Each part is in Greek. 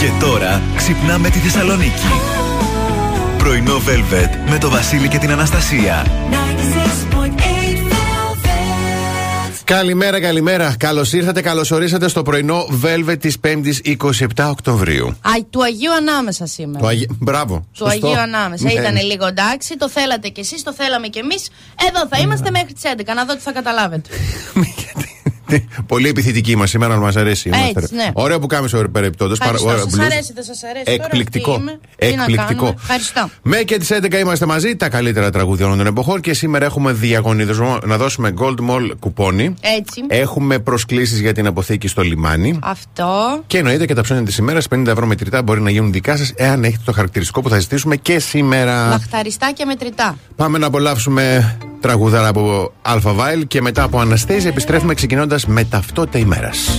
Και τώρα ξυπνάμε τη Θεσσαλονίκη. Πρωινό Velvet με το Βασίλη και την Αναστασία. Καλημέρα, καλημέρα. Καλώς ήρθατε, καλώς ορίσατε στο πρωινό Velvet της 5η 27 Οκτωβρίου. Α, του Αγίου Ανάμεσα σήμερα. Αγι... Μπράβο. Του Αγίου Ανάμεσα. Ναι. Ήταν λίγο εντάξει, το θέλατε κι εσείς, το θέλαμε κι εμείς. Εδώ θα είμαστε μέχρι τις 11, να δω τι θα καταλάβετε. Πολύ επιθετική μας σήμερα, να μας αρέσει. Έτσι, ναι. Ωραίο που κάνουμε σε περιπτώσει. Σας αρέσει, δεν σας αρέσει. Εκπληκτικό. Εκπληκτικό. Ευχαριστώ. Με και τις 11 είμαστε μαζί, τα καλύτερα τραγούδια όλων των εποχών και σήμερα έχουμε διαγωνισμό να δώσουμε Gold Mall κουπόνι. Έτσι. Έχουμε προσκλήσεις για την αποθήκη στο λιμάνι. Αυτό. Και εννοείται και τα ψώνια της ημέρας 50 ευρώ μετρητά μπορεί να γίνουν δικά σας εάν έχετε το χαρακτηριστικό που θα ζητήσουμε και σήμερα. Λαχταριστά και μετρητά. Πάμε να απολαύσουμε τραγουδάρα από Αλφα Βάιλ και μετά από Αναστέζη επιστρέφουμε ξεκινώντας με ταυτότητα ημέρας.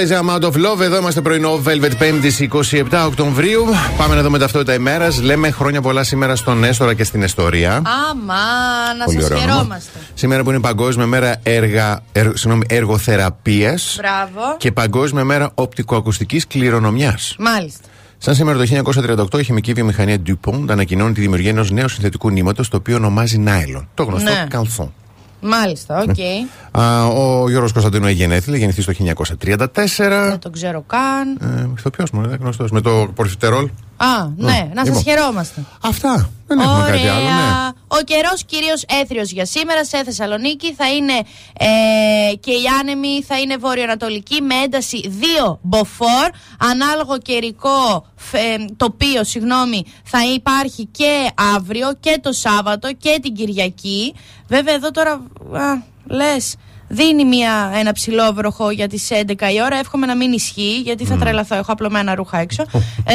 Anastasia Amount of Love. Εδώ είμαστε πρωινό Velvet 5η 27 Οκτωβρίου. Πάμε να δούμε ταυτότητα ημέρας. Λέμε χρόνια πολλά σήμερα στον Έστορα και στην Εστορία. Άμα, να σας χαιρόμαστε. Σήμερα που είναι Παγκόσμια Μέρα εργα, ερ, Εργοθεραπείας. Μπράβο. Και Παγκόσμια Μέρα Οπτικοακουστικής Κληρονομιάς. Μάλιστα. Σαν σήμερα το 1938 η χημική βιομηχανία DuPont ανακοινώνει τη δημιουργία ενός νέου συνθετικού νήματος το οποίο ονομάζει Nylon. Το γνωστό ναι. Μάλιστα, OK. Okay. Ο Γιώργος Κωνσταντίνο έχει γενέθλια, γεννηθεί το 1934. Δεν τον ξέρω καν. Ε, ποιος μου είναι γνωστός. Με το Προφιτερόλ. Α, ναι, να σας λοιπόν. χαιρόμαστε. Αυτά. Δεν έχουμε κάτι άλλο. Ναι. Ο καιρός κυρίως αίθριος για σήμερα σε Θεσσαλονίκη θα είναι ε, και οι άνεμοι θα είναι βορειοανατολικοί με ένταση 2 μποφόρ. Ανάλογο καιρικό τοπίο, συγγνώμη, θα υπάρχει και αύριο και το Σάββατο και την Κυριακή. Βέβαια εδώ τώρα α, λες δίνει μια, ένα ψηλό βροχό για τις 11 η ώρα. Εύχομαι να μην ισχύει, γιατί θα mm. τρελαθώ. Έχω απλωμένα ρούχα έξω. ε,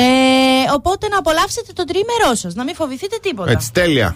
οπότε να απολαύσετε το τρίμερό σας, να μην φοβηθείτε τίποτα. Έτσι, τέλεια.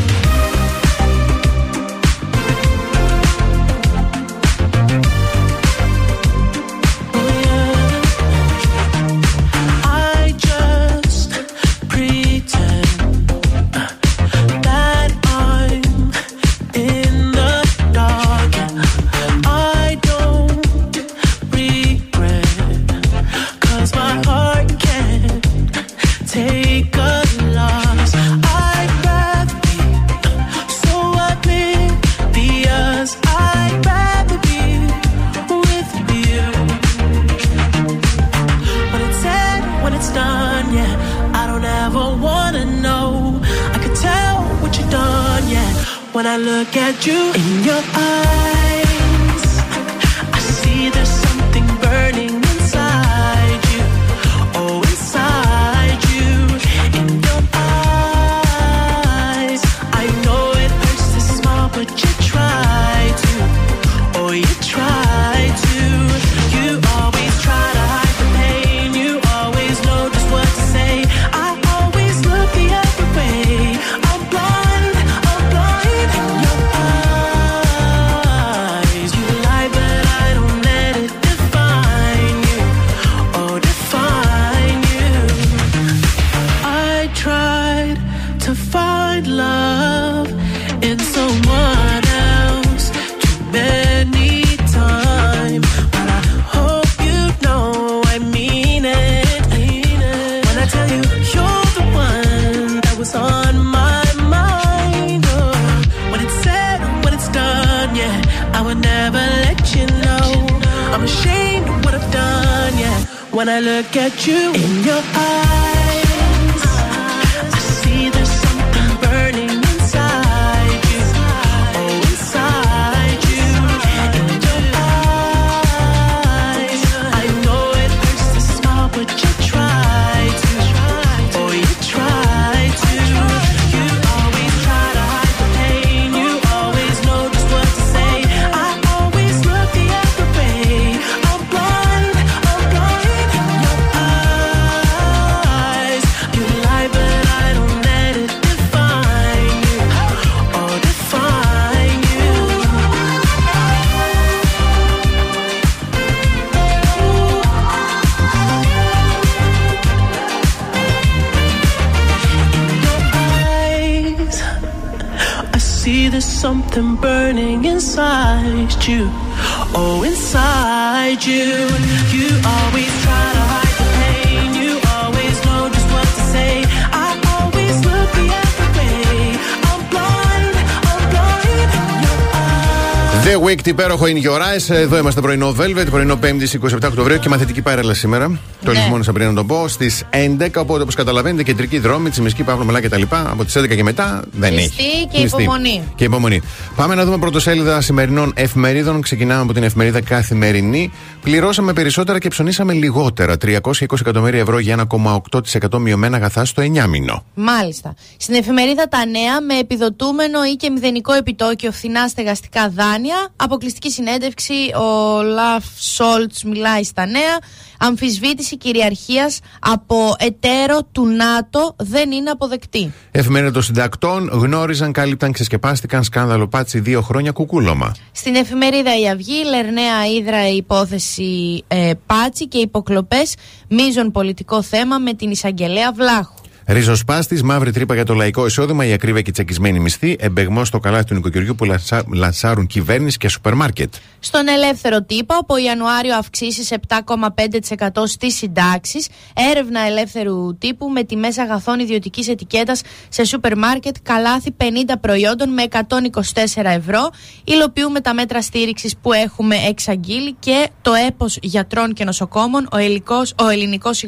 you Week, υπέροχο είναι your eyes. Εδώ είμαστε πρωινό Velvet, πρωινό 5η 27 Οκτωβρίου και μαθητική παρέλαση σήμερα. Ναι. Το λησμόνισα πριν να το πω. Στις 11, οπότε όπως καταλαβαίνετε, κεντρική δρόμη, τσιμισκή, παύλο μελά κτλ. Από τις 11 και μετά δεν έχει. Και υπομονή. και υπομονή. Πάμε να δούμε πρωτοσέλιδα σημερινών εφημερίδων. Ξεκινάμε από την εφημερίδα Καθημερινή. Πληρώσαμε περισσότερα και ψωνίσαμε λιγότερα. 320 εκατομμύρια ευρώ για 1,8% μειωμένα αγαθά στο 9 μήνο. Μάλιστα. Στην εφημερίδα Τα Νέα, με επιδοτούμενο ή και μηδενικό επιτόκιο φθηνά στεγαστικά δάνεια, αποκλειστική συνέντευξη, ο Λαφ Σόλτς μιλάει στα Νέα. Αμφισβήτηση κυριαρχίας από εταίρο του ΝΑΤΟ δεν είναι αποδεκτή. Εφημερίδα των συντακτών γνώριζαν, κάλυπταν, ξεσκεπάστηκαν σκάνδαλο πάτσι δύο χρόνια κουκούλωμα. Στην εφημερίδα Η Αυγή, Λερναία Ήδρα η υπόθεση ε, Πάτσι και υποκλοπές μείζον πολιτικό θέμα με την εισαγγελέα Βλάχου. Ριζοσπάστης, μαύρη τρύπα για το λαϊκό εισόδημα, η ακρίβεια και η τσακισμένη μισθή, εμπεγμός στο καλάθι του νοικοκυριού που λανσάρουν κυβέρνηση και σούπερ μάρκετ. Στον ελεύθερο τύπο, από Ιανουάριο αυξήσεις 7,5% στις συντάξεις, έρευνα ελεύθερου τύπου με τιμές αγαθών ιδιωτικής ετικέτας σε σούπερ μάρκετ, καλάθι 50 προϊόντων με 124 ευρώ. Υλοποιούμε τα μέτρα στήριξης που έχουμε εξαγγείλει και το έπος γιατρών και νοσοκόμων, ο, ελληνικός, ο ελληνικός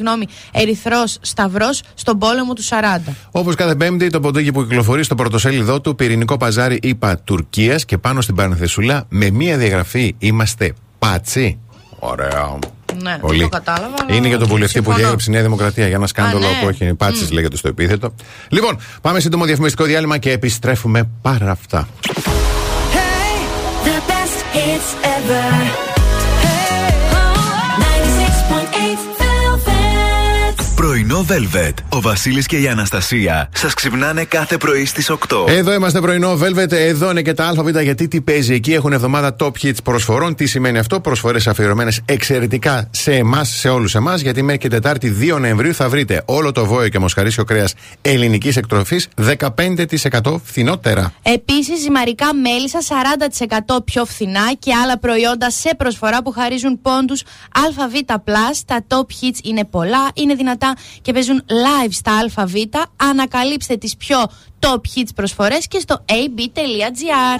Ερυθρός Σταυρός στον πόλεμο του 40. Όπως κάθε Πέμπτη, το ποντόγι που κυκλοφορεί στο πρωτοσέλιδό του πυρηνικό παζάρι είπα Τουρκίας και πάνω στην παρενθεσούλα με μία διαγραφή είμαστε πάτσι. Ωραία. Ναι, Πολύ. το κατάλαβα. Είναι για τον βουλευτή που διέγραψε η Νέα Δημοκρατία για ένα σκάνδαλο ναι. που έχει πάτσει, mm. λέγεται στο επίθετο. Λοιπόν, πάμε σύντομο διαφημιστικό διάλειμμα και επιστρέφουμε πάρα αυτά. Hey, the best hits ever. Πρωινό Velvet. Ο Βασίλης και η Αναστασία σας ξυπνάνε κάθε πρωί στις 8. Εδώ είμαστε πρωινό Velvet. Εδώ είναι και τα ΑΒ γιατί τι παίζει εκεί. Έχουν εβδομάδα top hits προσφορών. Τι σημαίνει αυτό; Προσφορές αφιερωμένες εξαιρετικά σε εμάς, σε όλους εμάς. Γιατί μέχρι και Τετάρτη 2 Νοεμβρίου θα βρείτε όλο το βόηο και μοσχαρίσιο κρέας ελληνικής εκτροφής 15% φθηνότερα. Επίσης, ζυμαρικά μέλισσα 40% πιο φθηνά και άλλα προϊόντα σε προσφορά που χαρίζουν πόντους ΑΒ. Τα top hits είναι πολλά, είναι δυνατά και παίζουν live στα ΑΒ. Ανακαλύψτε τις πιο top hits προσφορές και στο ab.gr.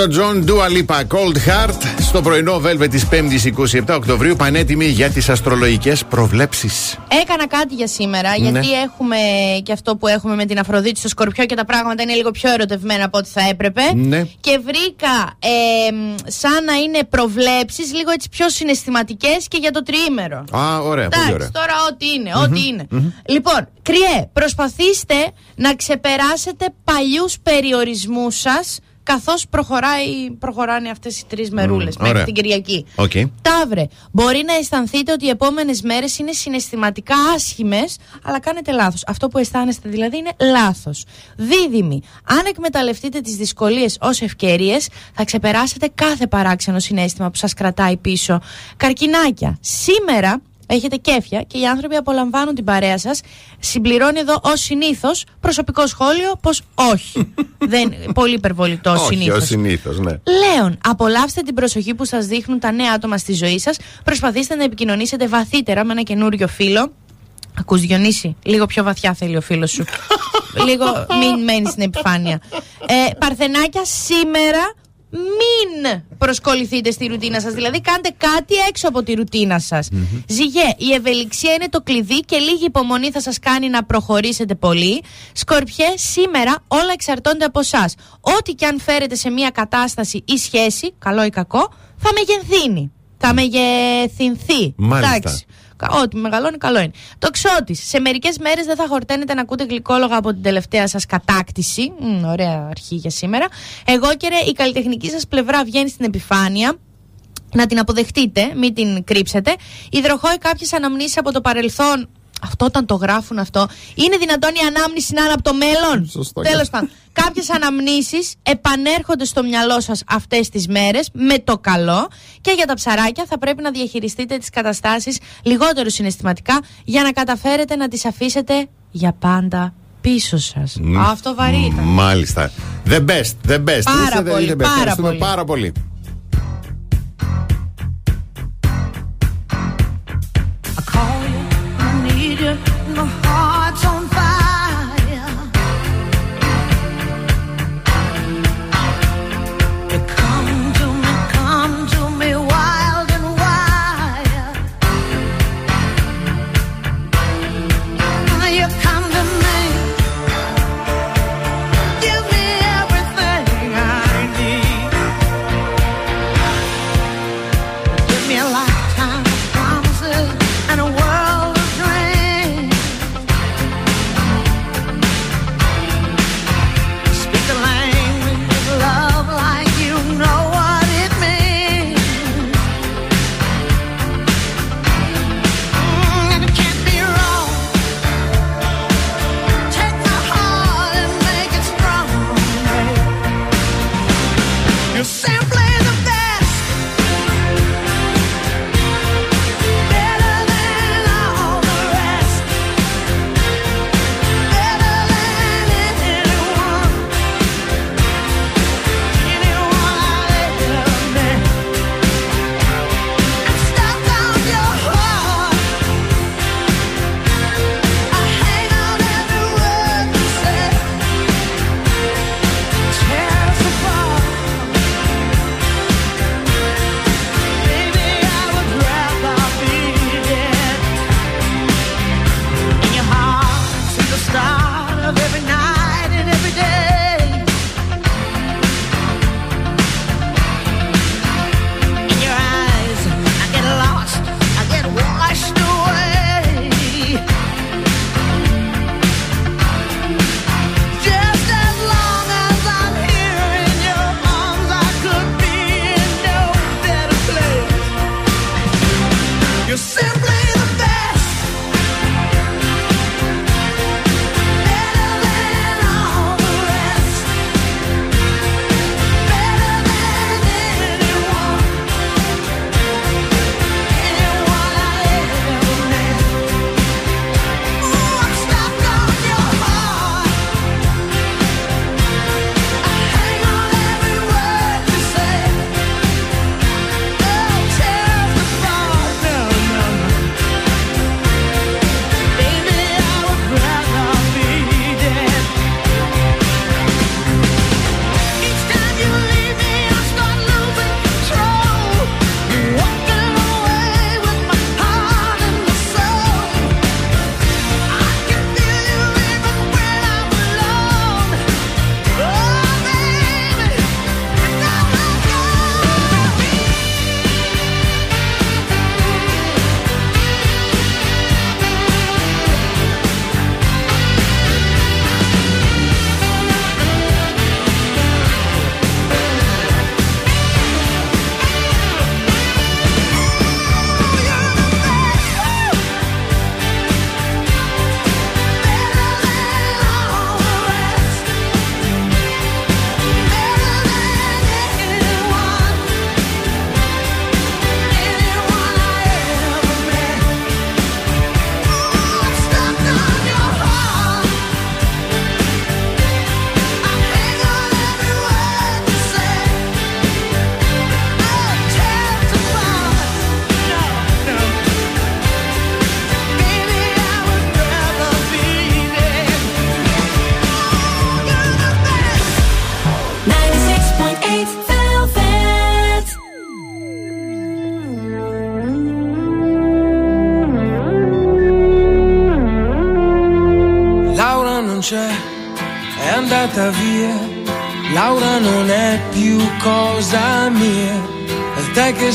Elton John, Dua Lipa, Cold Heart στο πρωινό Velvet της 5η 27 Οκτωβρίου, πανέτοιμοι για τις αστρολογικές προβλέψεις. Έκανα κάτι για σήμερα, Ναι. γιατί έχουμε και αυτό που έχουμε με την Αφροδίτη στο Σκορπιό και τα πράγματα είναι λίγο πιο ερωτευμένα από ό,τι θα έπρεπε. Ναι. Και βρήκα ε, μ, σαν να είναι προβλέψεις λίγο έτσι πιο συναισθηματικές και για το τριήμερο. Α, ωραία, πολύ Εντάξει, ωραία. τώρα ό,τι είναι, ό,τι είναι. Λοιπόν, κρυέ, προσπαθήστε να ξεπεράσετε παλιούς περιορισμούς σας καθώς προχωράει, προχωράνε αυτές οι τρεις μερούλες μέχρι ωραία. την Κυριακή. Οκ. Ταύρε, μπορεί να αισθανθείτε ότι οι επόμενες μέρες είναι συναισθηματικά άσχημες, αλλά κάνετε λάθος. Αυτό που αισθάνεστε δηλαδή είναι λάθος. Δίδυμοι, αν εκμεταλλευτείτε τις δυσκολίες ως ευκαιρίες, θα ξεπεράσετε κάθε παράξενο συναίσθημα που σας κρατάει πίσω. Καρκινάκια, σήμερα Έχετε κέφια και οι άνθρωποι απολαμβάνουν την παρέα σας. Συμπληρώνει εδώ ως συνήθως προσωπικό σχόλιο πως όχι. Δεν, πολύ υπερβολητό Όχι, συνήθως. ως συνήθως, ναι. Λέων, απολαύστε την προσοχή που σας δείχνουν τα νέα άτομα στη ζωή σας. Προσπαθήστε να επικοινωνήσετε βαθύτερα με ένα καινούριο φίλο. Ακούς Διονύση, λίγο πιο βαθιά θέλει ο φίλος σου. λίγο μην μένεις στην επιφάνεια. Ε, παρθενάκια, σήμερα μην προσκοληθείτε στη ρουτίνα σας. Δηλαδή κάντε κάτι έξω από τη ρουτίνα σας. Ζυγέ, η ευελιξία είναι το κλειδί και λίγη υπομονή θα σας κάνει να προχωρήσετε πολύ. Σκορπιέ, σήμερα όλα εξαρτώνται από εσά. Ό,τι και αν φέρετε σε μια κατάσταση ή σχέση, καλό ή κακό, θα μεγενθύνει. Θα μεγεθυνθεί. Μάλιστα. Εντάξει. Κα- Ό,τι μεγαλώνει, καλό είναι. Το ξώτη. Σε μερικές μέρες δεν θα χορταίνετε να ακούτε γλυκόλογα από την τελευταία σας κατάκτηση. Μμ, ωραία αρχή για σήμερα. Εγώ και ρε, η καλλιτεχνική σας πλευρά βγαίνει στην επιφάνεια. Να την αποδεχτείτε, μην την κρύψετε. Υδροχόη κάποιες αναμνήσεις από το παρελθόν. Αυτό όταν το γράφουν αυτό. Είναι δυνατόν η ανάμνηση να είναι από το μέλλον; Σωστό. Τέλος πάντων. Κάποιες αναμνήσεις επανέρχονται στο μυαλό σας αυτές τις μέρες με το καλό. Και για τα ψαράκια θα πρέπει να διαχειριστείτε τις καταστάσεις λιγότερο συναισθηματικά για να καταφέρετε να τις αφήσετε για πάντα πίσω σας. Αυτό βαρύ ήταν. Μάλιστα. The best, the best. Πάρα Είστε πολύ, the best. πάρα Ευχαριστούμε πολύ. πάρα πολύ.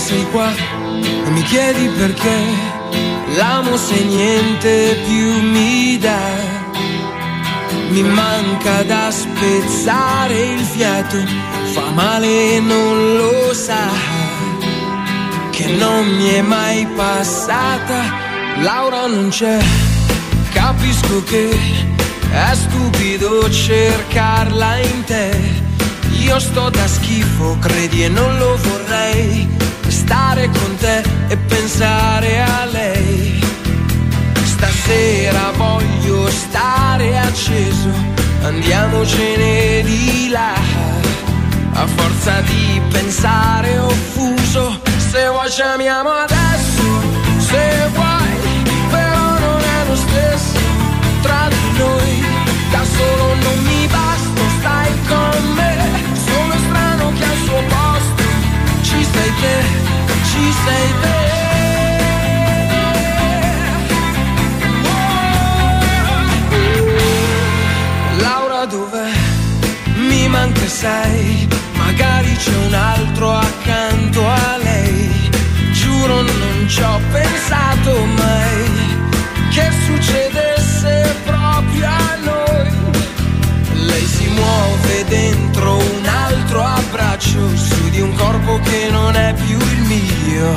Sei qua e mi chiedi perché. L'amo se niente più mi dà. Mi manca da spezzare il fiato, fa male e non lo sa, che non mi è mai passata. Laura non c'è, capisco che è stupido cercarla in te. Io sto da schifo, credi e non lo vorrei. Stare con te e pensare a lei. Stasera voglio stare acceso, andiamocene di là. A forza di pensare offuso, se vuoi ci amiamo adesso, se vuoi, però non è lo stesso tra di noi. Da solo non mi basta, stai con me, sono strano che al suo posto ci sei te, ci sei te. Laura dov'è? Mi manca sei, magari c'è un altro accanto a lei. Giuro non ci ho pensato mai che succedesse proprio a noi. Lei si muove dentro un altro abbraccio su di un corpo che non è più mio.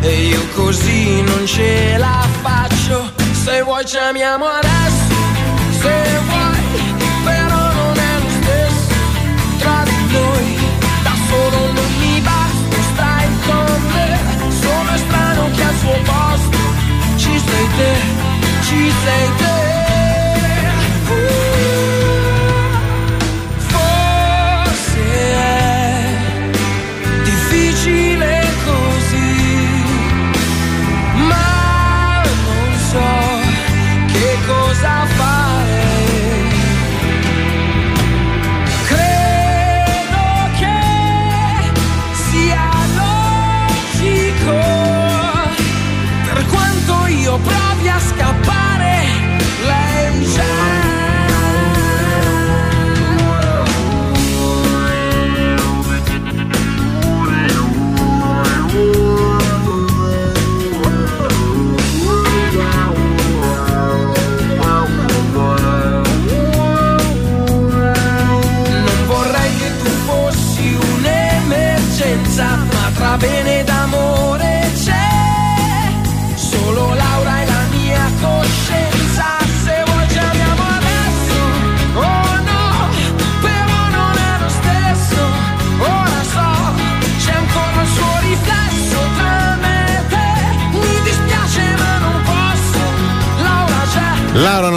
E io così non ce la faccio. Se vuoi ci amiamo adesso, se vuoi, però non è lo stesso tra di noi. Da solo non mi basta, stai con me. Sono strano che al suo posto ci sei te, ci sei te.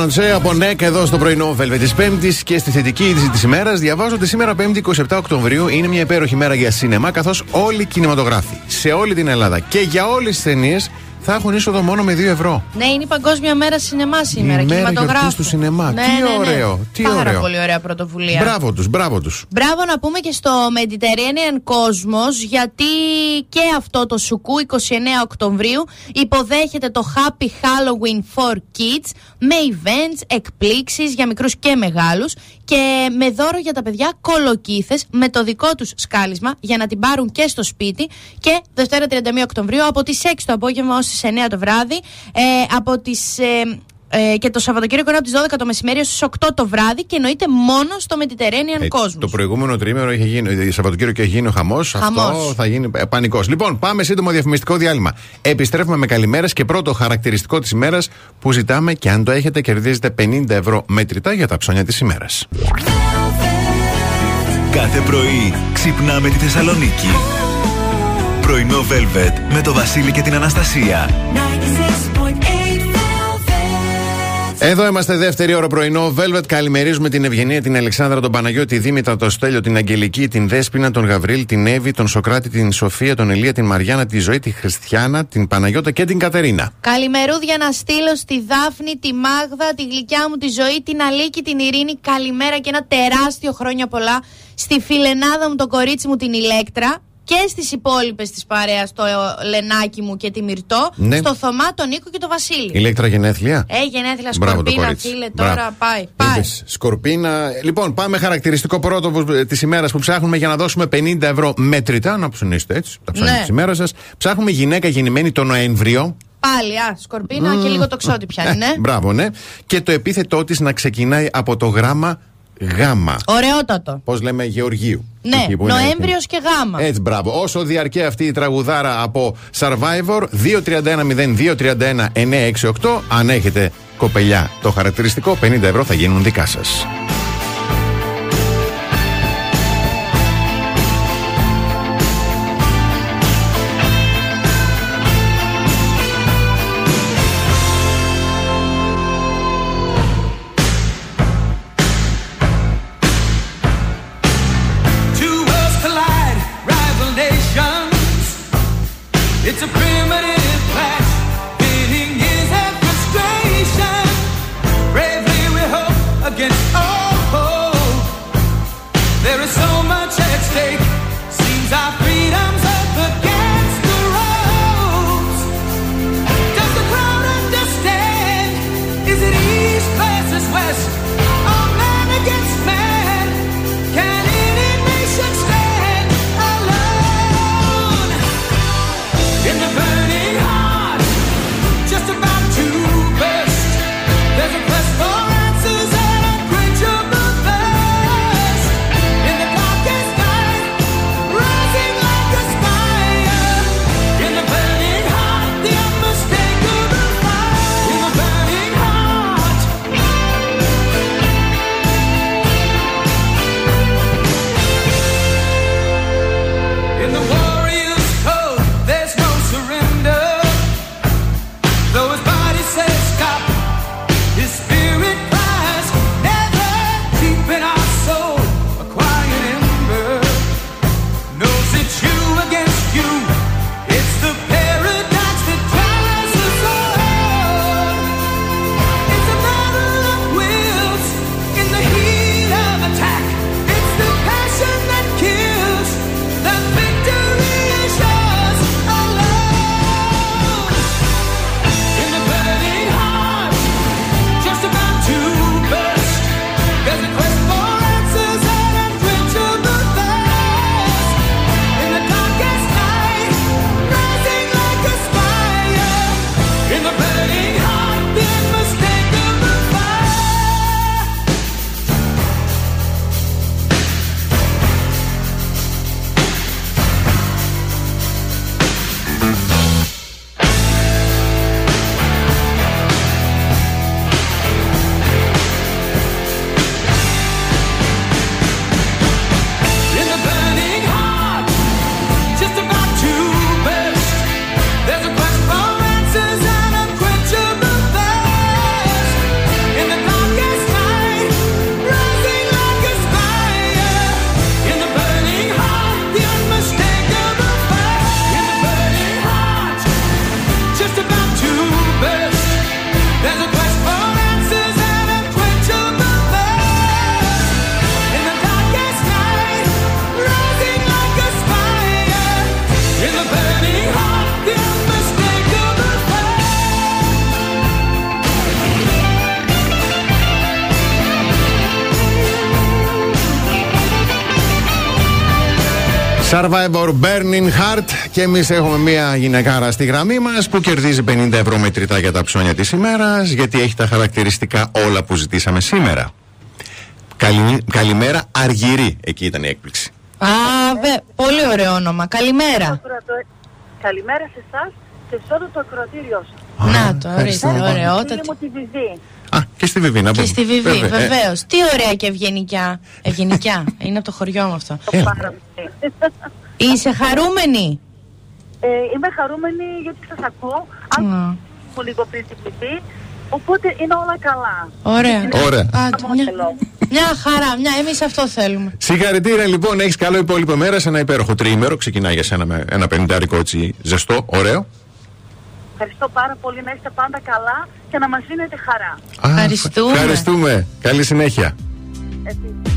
C'è. Λάρα Νοντσέ από ΝΕΚ εδώ στο πρωινό Velvet της Πέμπτης και στη θετική είδηση της ημέρας. Διαβάζω ότι σήμερα 5η 27 Οκτωβρίου είναι μια υπέροχη μέρα για σινεμά, καθώς όλοι οι κινηματογράφοι σε όλη την Ελλάδα και για όλες τις ταινίες θα έχουν είσοδο μόνο με 2 ευρώ. Ναι, είναι η Παγκόσμια Μέρα Σινεμά σήμερα. Η μέρα κινηματογράφου. γιορτής του σινεμά. Ναι, Τι ναι, ναι. ωραίο, τι Πάρα ωραίο. πολύ ωραία πρωτοβουλία. Μπράβο τους, μπράβο τους. Μπράβο να πούμε και στο Mediterranean Cosmos γιατί και αυτό το σουκού 29 Οκτωβρίου υποδέχεται το Happy Halloween for Kids με events, εκπλήξεις για μικρούς και μεγάλους και με δώρο για τα παιδιά κολοκύθες με το δικό τους σκάλισμα για να την πάρουν και στο σπίτι και Δευτέρα 31 Οκτωβρίου από τις 6 το απόγευμα ως τις 9 το βράδυ ε, από τις... ε, ε, και το Σαββατοκύριακο είναι από τις 12 το μεσημέρι στι 8 το βράδυ και εννοείται μόνο στο Mediterranean Ε, Cosmos. το προηγούμενο τρίμηνο είχε γίνει, η Σαββατοκύριακο είχε γίνει ο χαμός. Αυτό Χαμός. θα γίνει πανικός. Λοιπόν, πάμε σύντομο διαφημιστικό διάλειμμα. Επιστρέφουμε με καλημέρες και πρώτο χαρακτηριστικό της ημέρας που ζητάμε και αν το έχετε κερδίζετε 50 ευρώ μέτρητα για τα ψώνια της ημέρας. Κάθε πρωί ξυπνάμε τη Θεσσαλονίκη. Πρωινό Velvet με το Βασίλη και την Αναστασία. Εδώ είμαστε δεύτερη ώρα πρωινό. Velvet, καλημερίζουμε την Ευγενία, την Αλεξάνδρα, τον Παναγιώτη, τη Δήμητρα, τον Στέλιο, την Αγγελική, την Δέσπινα, τον Γαβρίλ, την Εύη, τον Σοκράτη, την Σοφία, τον Ελία, την Μαριάννα, τη Ζωή, τη Χριστιανά, την Παναγιώτα και την Κατερίνα. Καλημερούδια να στείλω στη Δάφνη, τη Μάγδα, τη γλυκιά μου τη ζωή, την Αλίκη, την Ειρήνη. Καλημέρα και ένα τεράστιο χρόνια πολλά στη φιλενάδα μου, το κορίτσι μου, την Ηλέκτρα. Και στις υπόλοιπες της παρέας, το ε, Λενάκι μου και τη Μυρτό, Ναι. στο Θωμά, τον Νίκο και το Βασίλη. Ηλέκτρα γενέθλια. Ε, γενέθλια Μπράβο το σκορπίνα, κορίτσι. φίλε, Μπράβο. τώρα πάει. πάει. Είδες, σκορπίνα. Λοιπόν, πάμε χαρακτηριστικό πρώτο της ημέρας που ψάχνουμε για να δώσουμε 50 ευρώ μέτρητα. Να ψωνίσετε έτσι. Τα ψώνετε Ναι. της ημέρας σας. Ψάχνουμε γυναίκα γεννημένη το Νοέμβριο. Πάλι, α, σκορπίνα και λίγο το ξότι πιάνει, ναι. Μπράβο, ναι. Και το επίθετό της να ξεκινάει από το γράμμα γάμα. Ωραιότατο. Πώς λέμε, Γεωργίου. Ναι, Εκεί που είναι- Νοέμβριος και γάμα. Έτσι, μπράβο. Όσο διαρκεί αυτή η τραγουδάρα από Survivor 231-0231-968. Αν έχετε κοπελιά το χαρακτηριστικό, 50 ευρώ θα γίνουν δικά σας. Survivor Burning Heart και εμείς έχουμε μια γυναικάρα στη γραμμή μας που κερδίζει 50 ευρώ μετρητά για τα ψώνια της ημέρας γιατί έχει τα χαρακτηριστικά όλα που ζητήσαμε σήμερα. Καλη- καλημέρα, Αργυρή. Εκεί ήταν η έκπληξη. Α, βε, πολύ ωραίο όνομα. Καλημέρα. Ακροατο- Καλημέρα σε εσάς και σε όλο το ακροατήριό σας. Να το, ευχαριστώ. ορίστε, Φίλη ωραιότατη. μου τη Βιβί. Α, και στη Βιβί, να Και πούμε. στη Βιβί, Βέβαια, ε, βεβαίως. Τι ωραία και ευγενικιά. Ευγενικιά. Είναι από το χωριό μου αυτό. Ε. Πάρα πολύ. Είσαι χαρούμενη; Ε, είμαι χαρούμενη γιατί σας ακούω. Α. Άκουσα λίγο πριν την Βιβί. Οπότε είναι όλα καλά. Ωραία. Ωραία. Άντε, μια, Χαμόγελο. μια χαρά, μια. Εμείς αυτό θέλουμε. Συγχαρητήρια λοιπόν, έχεις καλό υπόλοιπο μέρα σε ένα υπέροχο τριήμερο. Ξεκινάει για σένα με ένα πενηντάρικο έτσι ζεστό, ωραίο. Ευχαριστώ πάρα πολύ να είστε πάντα καλά και να μας δίνετε χαρά. Α, Ευχαριστούμε. Ευχαριστούμε. Καλή συνέχεια. Έτσι.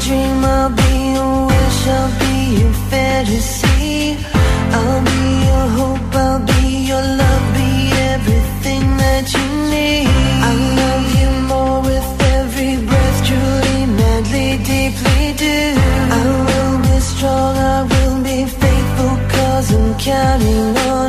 dream, I'll be your wish, I'll be your fantasy. I'll be your hope, I'll be your love, be everything that you need. I love you more with every breath, truly, madly, deeply do. I will be strong, I will be faithful, cause I'm counting on.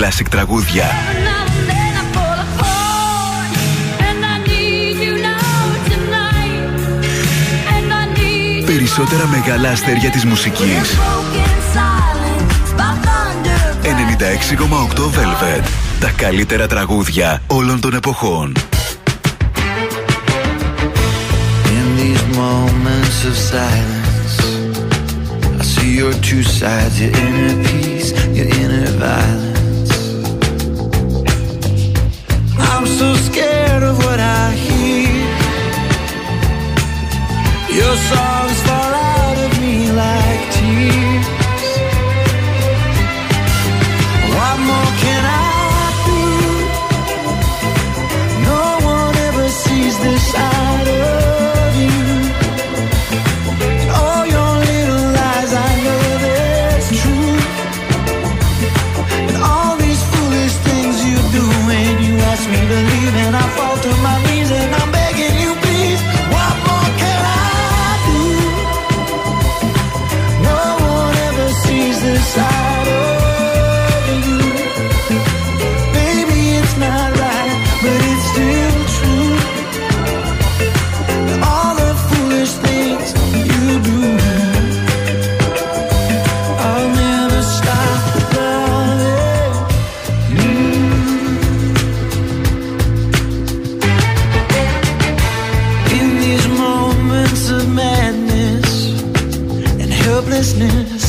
κλασικ τραγούδια. Περισσότερα μεγάλα αστέρια της μουσικής. 96,8 Velvet. Τα καλύτερα τραγούδια όλων των εποχών. In these moments of silence, I see your two sides, your. so scared of what I hear. Your songs fall out of me like tears. darkness.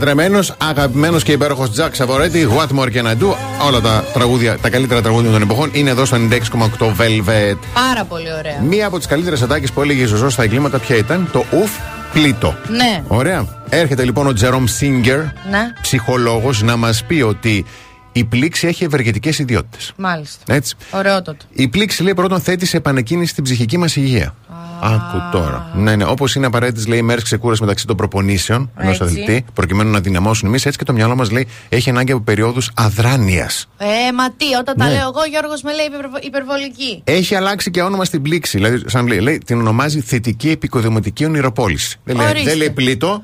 Λατρεμένο, αγαπημένος και υπέροχος Τζακ Σαβορέτη, What More Can I Do. Όλα τα τραγούδια, τα καλύτερα τραγούδια των εποχών είναι εδώ στο 96,8 Velvet. Πάρα πολύ ωραία. Μία από τις καλύτερες ατάκες που έλεγε η Ζωζό στα εγκλήματα ποια ήταν; Το ουφ πλήτο. Ναι. Ωραία. Έρχεται λοιπόν ο Τζερόμ Σίγκερ, Ναι. ψυχολόγος, να μας πει ότι η πλήξη έχει ευεργετικές ιδιότητες. Μάλιστα. Έτσι. Ωραιότατο. Η πλήξη λέει πρώτον θέτει σε επανεκκίνηση την ψυχική μας υγεία. Άκου τώρα. Ναι, ναι. Όπως είναι απαραίτητη, λέει, μέρες ξεκούρασης μεταξύ των προπονήσεων ενός Έτσι. αθλητή, προκειμένου να δυναμώσουν εμείς, έτσι και το μυαλό μας λέει έχει ανάγκη από περιόδους αδράνειας. Ε, μα τι, όταν τα Ναι. λέω εγώ, Γιώργος με λέει υπερβο- υπερβολική. Έχει αλλάξει και όνομα στην πλήξη. Δηλαδή, σαν λέει, λέει, την ονομάζει θετική επικοδομητική ονειροπόληση. Δεν λέει, Ορίστε. δεν λέει πλήτο, Θα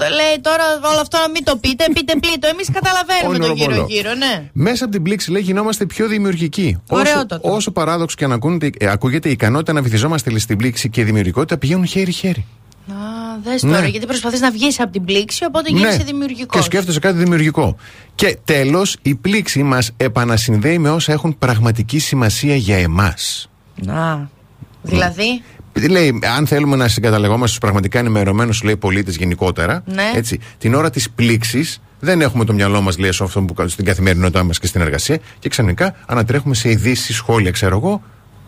λέει τώρα όλο αυτό να μην το πείτε, πείτε πλήτο. Εμείς καταλαβαίνουμε το ονειροπόλο. γύρω-γύρω, ναι. Μέσα από την πλήξη, λέει, γινόμαστε πιο δημιουργικοί. Όσο, Ωραιότατο. όσο παράδοξο και αν ακούγεται, ε, ακούγεται, η ικανότητα να βυθιζόμαστε στην πλήξη και η δημιουργικότητα πηγαίνουν χέρι-χέρι. Α, δες Ναι. τώρα, γιατί προσπαθείς να βγεις από την πλήξη, οπότε γίνεσαι δημιουργικός. Και σκέφτεσαι κάτι δημιουργικό. Και τέλος, η πλήξη μας επανασυνδέει με όσα έχουν πραγματική σημασία για εμάς. Να. Δηλαδή, Λέει, αν θέλουμε να συγκαταλεγόμαστε στους πραγματικά ενημερωμένους πολίτες γενικότερα, Ναι. έτσι, την ώρα της πλήξης δεν έχουμε το μυαλό μας, λέει, σε αυτό που κάνουμε στην καθημερινότητά μας και στην εργασία και ξαφνικά ανατρέχουμε σε ειδήσει, σχόλια, ξέρω εγώ,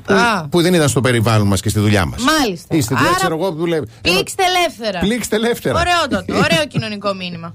που, Α. που δεν ήταν στο περιβάλλον μας και στη δουλειά μας. Μάλιστα. Ή στη δουλειά, Άρα, ξέρω εγώ, που δουλεύει. πλήξτε ελεύθερα. Πλήξτε ελεύθερα. Ωραιότατο. Ωραίο κοινωνικό μήνυμα.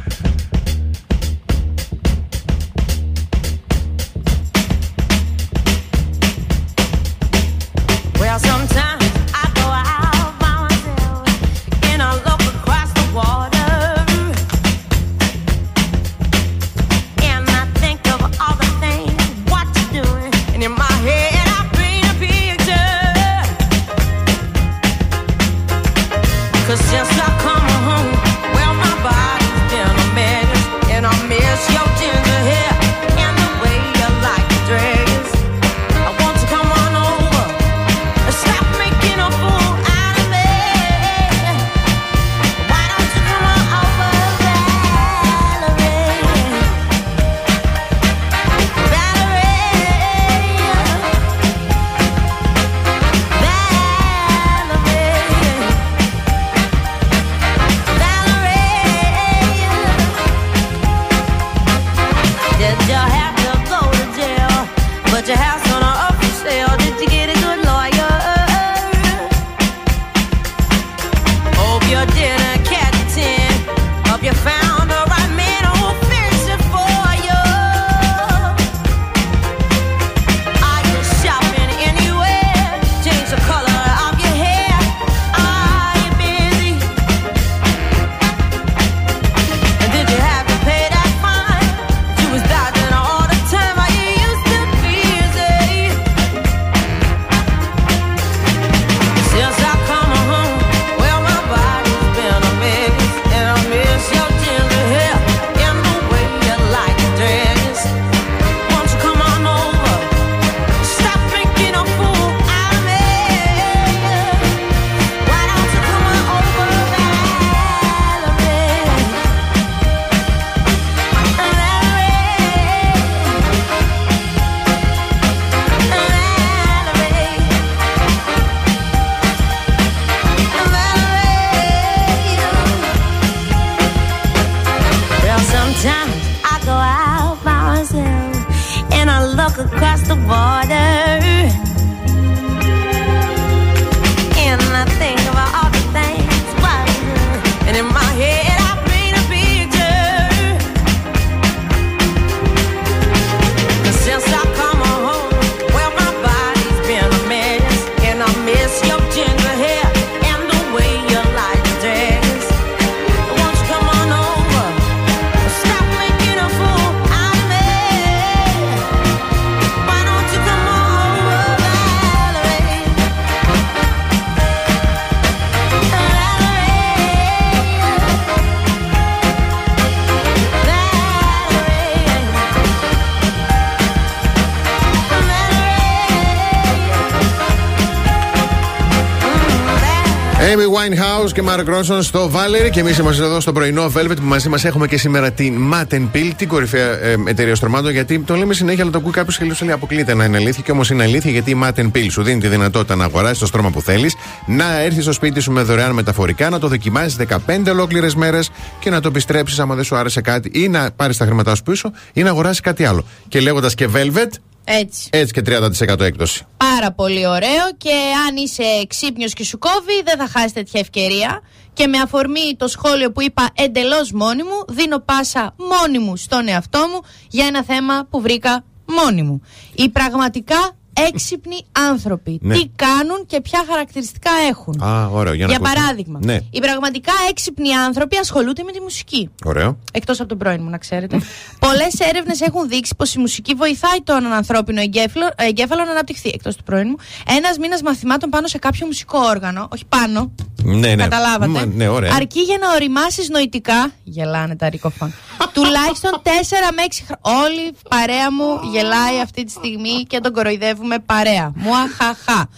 Winehouse και Mark Ronson στο Valerie και εμείς είμαστε εδώ στο πρωινό Velvet που μαζί μας έχουμε και σήμερα την Matten Pill, την κορυφαία ε, εταιρεία στρωμάτων. Γιατί το λέμε συνέχεια, αλλά το ακούει κάποιος και λίγο λέει αποκλείται να είναι αλήθεια. Και όμως είναι αλήθεια γιατί η Matten Pill σου δίνει τη δυνατότητα να αγοράσεις το στρώμα που θέλεις, να έρθεις στο σπίτι σου με δωρεάν μεταφορικά, να το δοκιμάσεις 15 ολόκληρες μέρες και να το επιστρέψεις άμα δεν σου άρεσε κάτι ή να πάρεις τα χρήματά σου πίσω ή να αγοράσεις κάτι άλλο. Και λέγοντας και Velvet, Έτσι. έτσι και 30% έκπτωση. Πάρα πολύ ωραίο και αν είσαι ξύπνιος και σου κόβει, δεν θα χάσει τέτοια ευκαιρία. Και με αφορμή το σχόλιο που είπα εντελώς μόνη μου, δίνω πάσα μόνη μου στον εαυτό μου για ένα θέμα που βρήκα μόνη μου. Οι πραγματικά έξυπνοι άνθρωποι. Ναι. Τι κάνουν και ποια χαρακτηριστικά έχουν. Α, ωραίο. Για, να για ακούσουμε. παράδειγμα, Ναι, οι πραγματικά έξυπνοι άνθρωποι ασχολούνται με τη μουσική. ωραίο. Εκτός από τον πρώην μου, να ξέρετε. Πολλές έρευνες έχουν δείξει πως η μουσική βοηθάει τον ανθρώπινο εγκέφαλο, εγκέφαλο να αναπτυχθεί. Εκτός του πρώην μου. Ένας μήνας μαθημάτων πάνω σε κάποιο μουσικό όργανο, όχι πάνω. Ναι, ναι. Καταλάβατε. Μα, ναι, ωραία. Αρκεί για να ωριμάσεις νοητικά. Γελάνε τα ρικοφών. τουλάχιστον 4 με 6 χρόνια. Όλη η παρέα μου γελάει αυτή τη στιγμή και τον κοροϊδεύουμε παρέα. Μουαχαχά.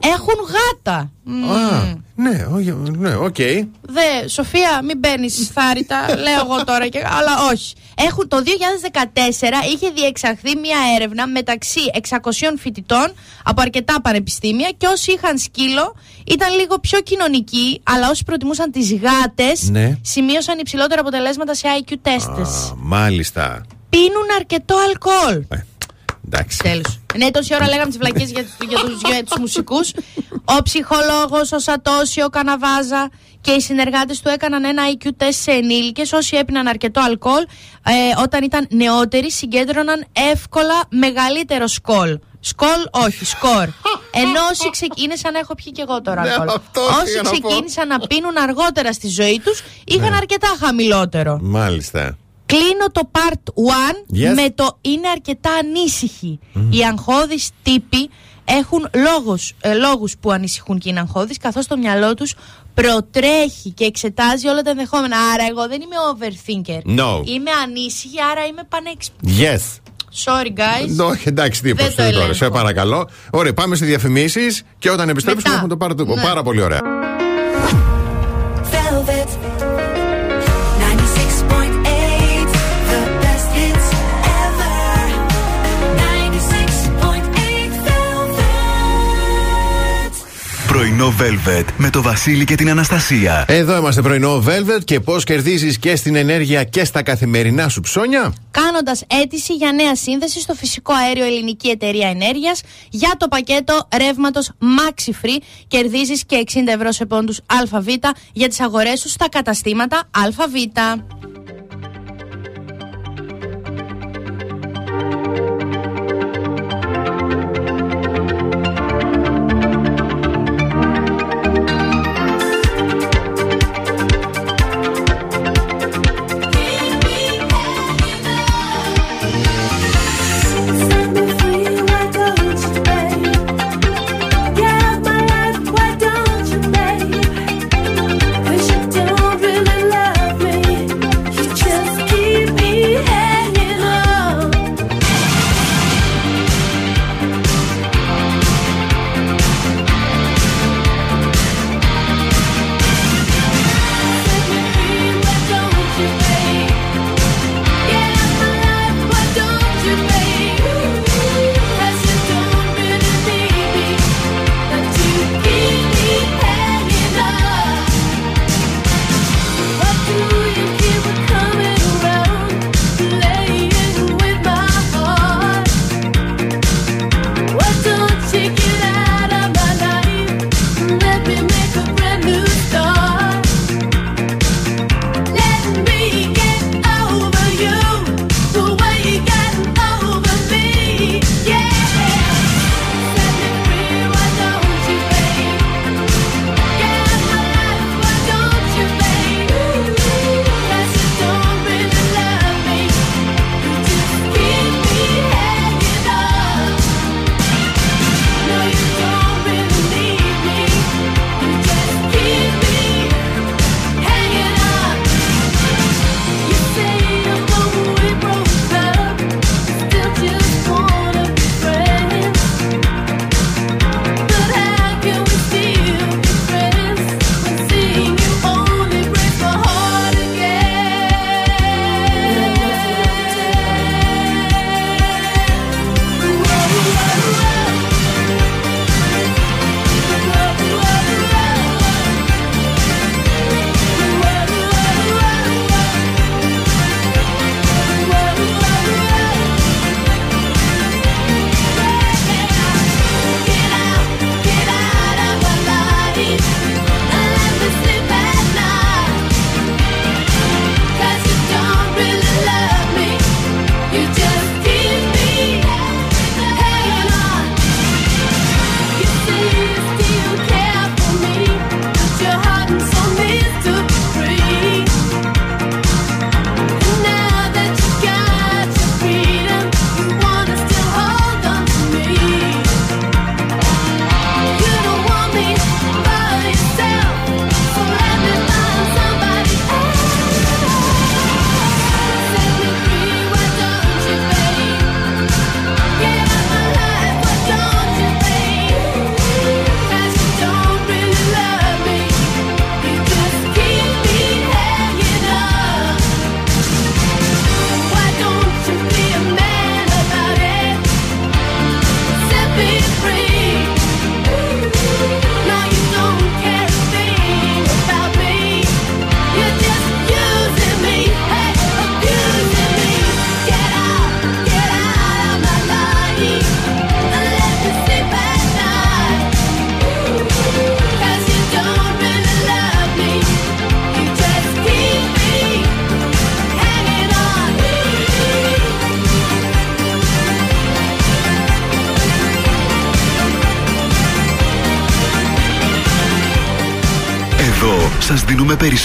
Έχουν γάτα. Μμμ. Α, ναι, όχι, ναι, οκ. Δε, Σοφία, μην μπαίνεις θάρρυτα, λέω εγώ τώρα, και, αλλά όχι. Έχουν, το 2014 είχε διεξαχθεί μια έρευνα μεταξύ 600 φοιτητών από αρκετά πανεπιστήμια και όσοι είχαν σκύλο ήταν λίγο πιο κοινωνικοί, αλλά όσοι προτιμούσαν τις γάτες Ναι. σημείωσαν υψηλότερα αποτελέσματα σε IQ τέστες. Α, μάλιστα. Πίνουν αρκετό αλκοόλ. Ε, εντάξει. Τέλος. Ναι, τόση ώρα λέγαμε τις βλακίες για, για τους για τους μουσικούς. Ο ψυχολόγος, ο Σατώση, ο Καναβάζα και οι συνεργάτες του έκαναν ένα IQ τεστ σε ενήλικες. Όσοι έπιναν αρκετό αλκοόλ, ε, όταν ήταν νεότεροι, συγκέντρωναν εύκολα μεγαλύτερο σκόλ. Σκόλ, όχι, σκορ. Ενώ όσοι ξεκίνησαν, έχω πιει και εγώ τώρα Ναι, αλκοόλ. αυτό Όσοι πήγα να πω. ξεκίνησαν να πίνουν αργότερα στη ζωή τους, είχαν Ναι. αρκετά χαμηλότερο. Μάλιστα. Κλείνω το part 1 Yes. με το είναι αρκετά ανήσυχοι. Οι αγχώδεις τύποι έχουν λόγους, ε, λόγους που ανησυχούν και είναι αγχώδεις καθώς το μυαλό τους προτρέχει και εξετάζει όλα τα ενδεχόμενα. Άρα εγώ δεν είμαι overthinker. No. Είμαι ανήσυχη, άρα είμαι πανέξυπνη. Yes. Sorry guys. Όχι, εντάξει, Δεν τίποτα. το τώρα, ελέγχω. Σε παρακαλώ. Ωραία, πάμε στις διαφημίσεις και όταν επιστρέψουμε Μετά. έχουμε το πάρει Ναι. πάρα πολύ ωραία. πρωινό με το Βασίλη και την Αναστασία. Εδώ είμαστε πρωινό Velvet και πώς κερδίζεις και στην ενέργεια και στα καθημερινά σου ψώνια; Κάνοντας αίτηση για νέα σύνδεση στο φυσικό αέριο Ελληνική Εταιρεία Ενέργειας για το πακέτο ρεύματος Maxi Free, κερδίζεις και 60 ευρώ σε πόντους ΑΒ για τις αγορές σου στα καταστήματα ΑΒ.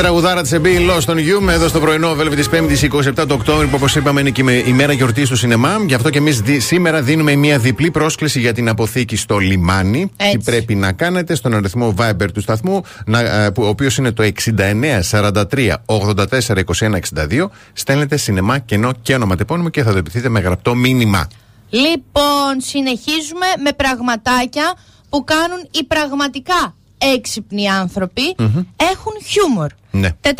Τραγουδάρα της Εμπή Lost on You με εδώ στο πρωινό Velvet της 5η 27 του Οκτώβρη, που όπως είπαμε είναι και με- η μέρα γιορτής του σινεμά. Γι' αυτό και εμείς σήμερα δίνουμε μια διπλή πρόσκληση για την αποθήκη στο λιμάνι. Έτσι. Τι πρέπει να κάνετε στον αριθμό Viber του σταθμού, να, ε, που, ο οποίος είναι το 69 43 84 21 62. Στέλνετε σινεμά κενό και ονοματεπώνυμο και θα το επιθείτε με γραπτό μήνυμα. Λοιπόν, συνεχίζουμε με πραγματάκια που κάνουν οι πραγματικά έξυπνοι άνθρωποι. Έχουν χιούμορ. Ναι. 400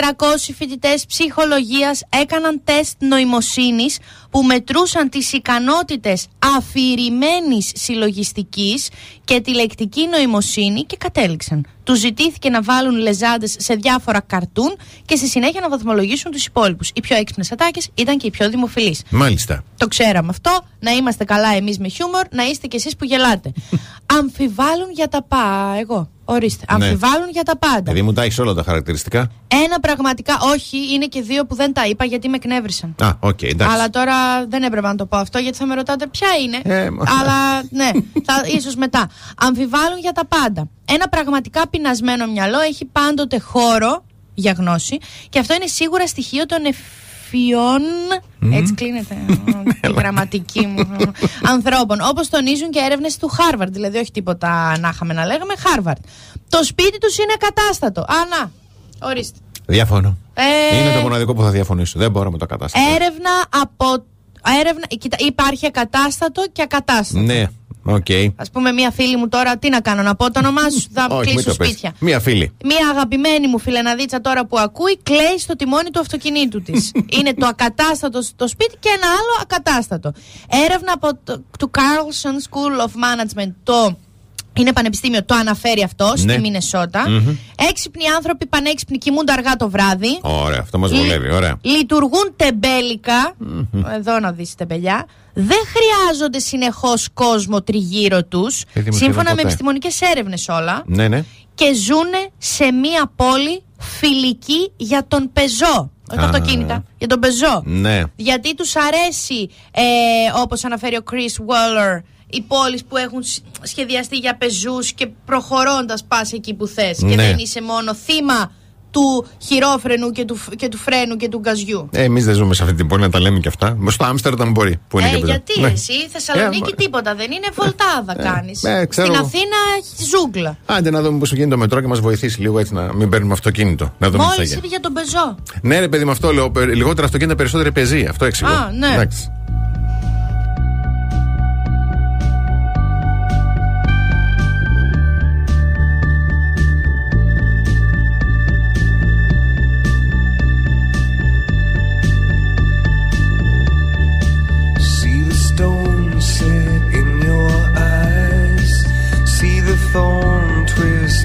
φοιτητές ψυχολογίας έκαναν τεστ νοημοσύνης που μετρούσαν τις ικανότητες αφηρημένης συλλογιστικής και τη λεκτική νοημοσύνη και κατέληξαν. Τους ζητήθηκε να βάλουν λεζάντες σε διάφορα καρτούν και στη συνέχεια να βαθμολογήσουν τους υπόλοιπους. Οι πιο έξυπνες ατάκες ήταν και οι πιο δημοφιλείς. Μάλιστα. Το ξέραμε αυτό. Να είμαστε καλά εμείς με χιούμορ, να είστε κι εσείς που γελάτε. Αμφιβάλλουν για τα πάντα. Εγώ. Ορίστε. Ναι. Αμφιβάλλουν για τα πάντα. Επειδή μου τα έχεις όλα τα χαρακτηριστικά. Ένα πραγματικά. Όχι, είναι και δύο που δεν τα είπα γιατί με εκνεύρισαν. Α, οκ, εντάξει. Αλλά τώρα δεν έπρεπε να το πω αυτό γιατί θα με ρωτάτε ποια είναι. Ε, μα- Αλλά ναι, θα, ίσως μετά. Αμφιβάλλουν για τα πάντα. Ένα πραγματικά πεινασμένο μυαλό έχει πάντοτε χώρο για γνώση και αυτό είναι σίγουρα στοιχείο των ευφυών. Έτσι κλείνεται η γραμματική μου. ανθρώπων. Όπως τονίζουν και έρευνες του Χάρβαρντ. Δηλαδή, όχι τίποτα να είχαμε να λέγαμε. Χάρβαρντ. Το σπίτι τους είναι ακατάστατο. Α, να. Ορίστε. Διαφωνώ. Ε, Είναι το μοναδικό που θα διαφωνήσω. Δεν μπορώ με το ακατάστατο. Έρευνα από. Έρευνα, κοίτα, υπάρχει ακατάστατο και ακατάστατο. Ναι, οκ. Α πούμε, μία φίλη μου τώρα, τι να κάνω, να πω το όνομά σου, θα Όχι, μην κλείσω το πες. σπίτια. Μία φίλη. Μία αγαπημένη μου φιλεναδίτσα τώρα που ακούει, κλαίει στο τιμόνι του αυτοκινήτου της. Είναι το ακατάστατο στο σπίτι και ένα άλλο ακατάστατο. Έρευνα από το του Carlson School of Management, το είναι πανεπιστήμιο, το αναφέρει αυτό Ναι. στη μινεσοτα Μμμ. Έξυπνοι άνθρωποι πανέξυπνοι κοιμούνται αργά το βράδυ. Ωραία, αυτό μας βολεύει. Ωραία. Λειτουργούν τεμπέλικα. Εδώ να δεις τεμπελιά. Δεν χρειάζονται συνεχώς κόσμο τριγύρω τους. Παιδί μου, Σύμφωνα σχεδόν με ποτέ. επιστημονικές έρευνες όλα. Ναι, ναι. Και ζουν σε μία πόλη φιλική για τον πεζό. Όχι Α. αυτοκίνητα, για τον πεζό. Ναι. Γιατί τους αρέσει, ε, όπως αναφέρει ο Chris Waller, οι πόλεις που έχουν σ- σχεδιαστεί για πεζούς και προχωρώντας πας εκεί που θες. Και Ναι. δεν είσαι μόνο θύμα του χειρόφρενου και του, φ- και του φρένου και του γκαζιού. Ε, Εμείς δεν ζούμε σε αυτή την πόλη να τα λέμε και αυτά. Στο Άμστερνταμ μπορεί. Που είναι Ε, και πέρα. γιατί Ναι. εσύ, Θεσσαλονίκη Ε, τίποτα δεν είναι, βολτάδα κάνεις. ε, ξέρω Στην εγώ. Αθήνα ζούγκλα. Άντε να δούμε πώς γίνεται το μετρό και μας βοηθήσει λίγο έτσι να μην παίρνουμε αυτοκίνητο. Να δούμε τι θα Μόλις γίνει. είπε για τον πεζό. Ναι, ρε παιδί με αυτό λέω. πε- Λιγότερα αυτοκίνητα, περισσότερη πεζή. Αυτό εξηγώ. Α, ναι. Εντάξει.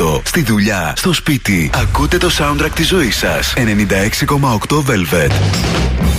Αυτοκίνητο, στη δουλειά, στο σπίτι. Ακούτε το soundtrack της ζωής σας. 96,8 Velvet.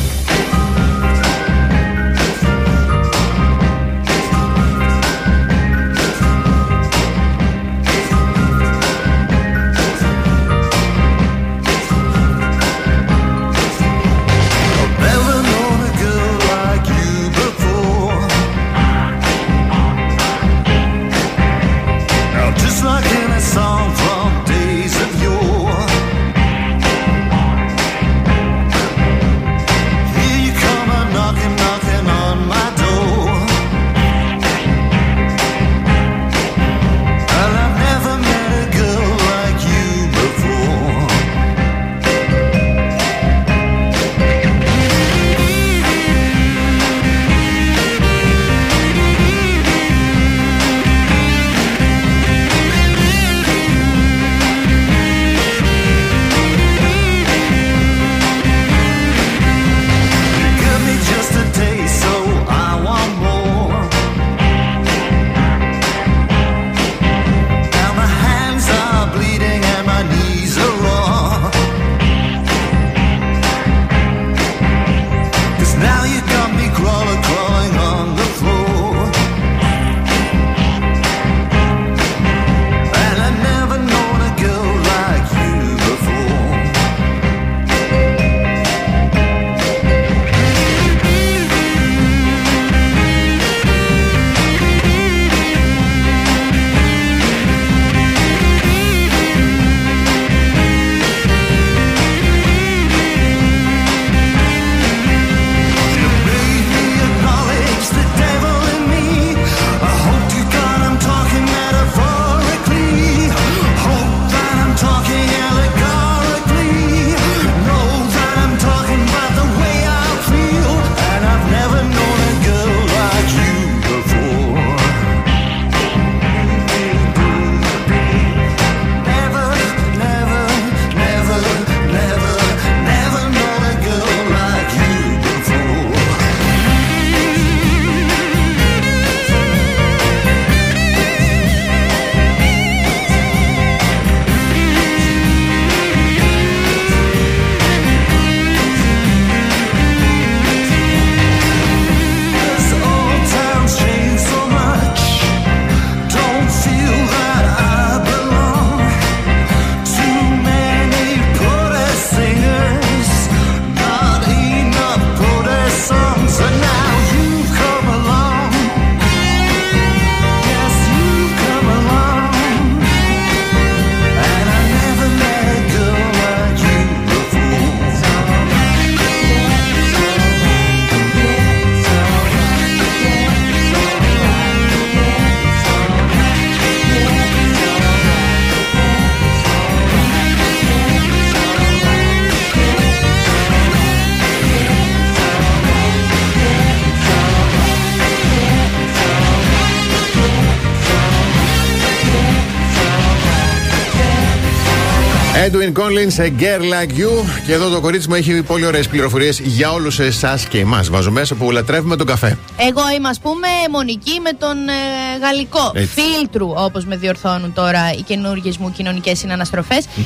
Edwin Conlin σε Girl Like You. Και εδώ το κορίτσι μου έχει πολύ ωραίες πληροφορίες για όλους εσάς και εμάς. Βάζω μέσα που λατρεύουμε τον καφέ. Εγώ είμαι, ας πούμε, μονική με τον ε, γαλλικό. Έτσι. Φίλτρου, όπως με διορθώνουν τώρα οι καινούργιες μου κοινωνικές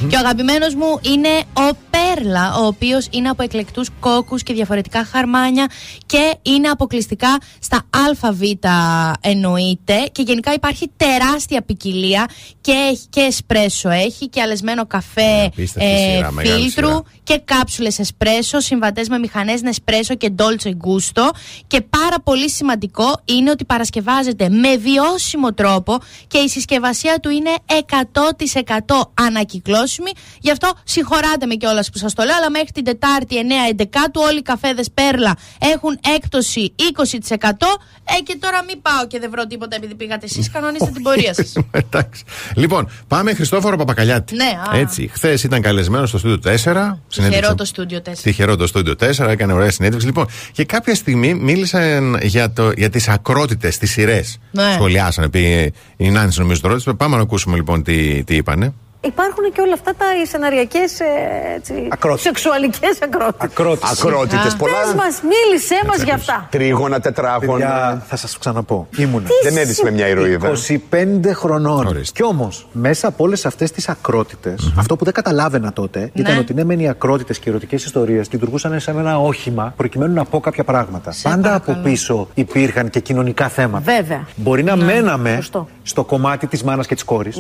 Και ο αγαπημένος μου είναι ο Πέρλα, ο οποίος είναι από εκλεκτούς κόκκους και διαφορετικά χαρμάνια και είναι αποκλειστικά στα ΑΒ εννοείται. Και γενικά υπάρχει τεράστια ποικιλία και, έχει- και εσπρέσο έχει και αλεσμένο καφέ απίστευτη σειρά, μεγάλη φίλτρου σειρά. και κάψουλες εσπρέσο, συμβατές με μηχανές Νεσπρέσο και Dolce Gusto. Και πάρα πολύ σημαντικό είναι ότι παρασκευάζεται με βιώσιμο τρόπο και η συσκευασία του είναι 100% ανακυκλώσιμη. Γι' αυτό συγχωράτε με κιόλας που σας το λέω, αλλά μέχρι την Τετάρτη 9-11 όλοι οι καφέδες Πέρλα έχουν έκπτωση 20%. Ε, και τώρα μην πάω και δεν βρω τίποτα επειδή πήγατε εσείς. Κανονίστε την πορεία σας. Εντάξει. Λοιπόν, πάμε Χριστόφορο Παπακαλιάτη. Ναι, α. Έτσι. Χθες ήταν καλεσμένος στο στούντιο 4. συνέντευξε- Τυχερό το στούντιο 4. Τυχερό το στούντιο 4, έκανε ωραία συνέντευξη. Λοιπόν, και κάποια στιγμή μίλησαν για, το, για τις ακρότητες, τις σειρές. Ναι. Σχολιάσανε. Πει, η Νάνση νομίζω το ρώτησε. Πάμε να ακούσουμε λοιπόν τι, τι είπανε. Υπάρχουν και όλα αυτά τα σεναριακές Ακρότητες. σεξουαλικές ακρότητε. Ακρότητες. Ακρότητες, πολλά. Πες μας, μίλησέ μας για αυτά. Τρίγωνα, τετράγωνα. Παιδιά, θα σας ξαναπώ. Ήμουνα. Δεν έδειξε με μια ηρωίδα. 25 χρονών. Κι όμως, μέσα από όλες αυτές τις ακροτητε αυτό που δεν καταλάβαινα τότε ήταν ότι ναι, μεν οι ακρότητες και οι ερωτικές ιστορίες λειτουργούσαν σαν ένα όχημα προκειμένου να πω κάποια πράγματα. Πάντα από πίσω υπήρχαν και κοινωνικά θέματα. Βέβαια. Μπορεί να μέναμε Σωστό. στο κομμάτι της μάνας και της κόρης.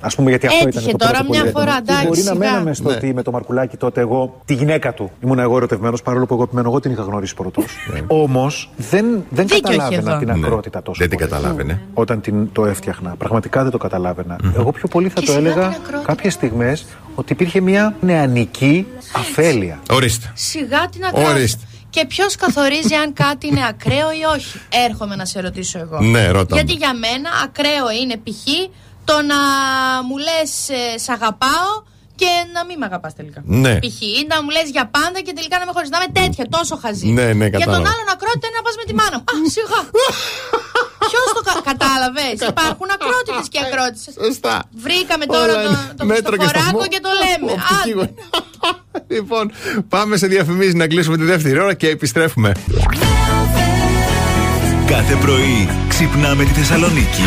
Α πούμε, γιατί αυτό Έτυχε ήταν το τώρα πρώτο που μια λέγαμε. φορά, Ή εντάξει, Μπορεί να σιγά. μέναμε στο Ναι. ότι με το Μαρκουλάκι τότε εγώ τη γυναίκα του ήμουν εγώ ερωτευμένος, παρόλο που εγώ επιμένω εγώ την είχα γνωρίσει πρώτος. Όμως δεν, δεν Δίκιο έχεις καταλάβαινα εδώ. την Ναι. ακρότητα τόσο. Δεν την πολύ. καταλάβαινε. Όταν την, το έφτιαχνα. Πραγματικά δεν το καταλάβαινα. Εγώ πιο πολύ θα Και το σιγά έλεγα την ακρότητα. κάποιες στιγμές ότι υπήρχε μια νεανική αφέλεια. Ορίστε. Σιγά την ακρότητα. Ορίστε. Και ποιος καθορίζει αν κάτι είναι ακραίο ή όχι. Έρχομαι να σε ρωτήσω εγώ. Ναι, ρώτα Γιατί με. για μένα ακραίο είναι π.χ. το να μου λες σ' αγαπάω και να μην με αγαπάς τελικά. Ναι. Π.χ. ή να μου λες για πάντα και τελικά να με χωρίς. Να είμαι τέτοια, τόσο χαζή. Ναι, ναι, Για τον κατάλαβα. άλλον ακρότητα είναι να πας με τη μάνα μου. Α, σιγά. Ποιος το κα... κατάλαβες; Υπάρχουν ακρότητες και ακρότητε. Σωστά. Βρήκαμε τώρα Όλα το, είναι το μέτρο και Χριστοφοράκο σταθμό. και το λέμε. Οπτική Άντε. γωνία. λοιπόν, πάμε σε διαφημίσεις να κλείσουμε τη δεύτερη ώρα και επιστρέφουμε. Κάθε πρωί ξυπνάμε τη Θεσσαλονίκη.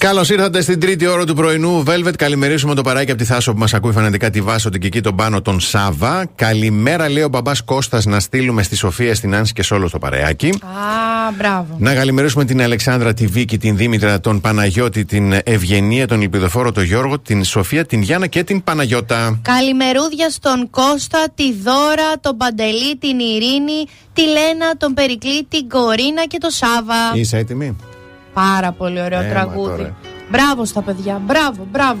Καλώς ήρθατε στην τρίτη ώρα του πρωινού. Velvet, καλημερίσουμε το παράκι από τη Θάσο που μας ακούει φανατικά τη Βάσο, την Κική, τον Πάνο, τον Σάβα. Καλημέρα, λέει ο μπαμπάς Κώστας, να στείλουμε στη Σοφία, στην Άνση και σε όλο το παρεάκι. Α, μπράβο. Να καλημερίσουμε την Αλεξάνδρα, τη Βίκη, την Δήμητρα, τον Παναγιώτη, την Ευγενία, τον Ηλπιδοφόρο, τον Γιώργο, την Σοφία, την Γιάννα και την Παναγιώτα. Καλημερούδια στον Κώστα, τη Δώρα, τον Παντελή, την Ειρήνη, τη Λένα, τον Περικλή, την Κορίνα και τον Σάβα. Είσαι έτοιμη; Πάρα πολύ ωραίο Έμα τραγούδι. τώρα. Μπράβο στα παιδιά, μπράβο, μπράβο.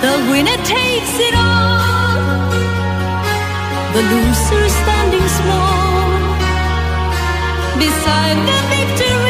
The winner takes it all, the loser standing small beside the victory.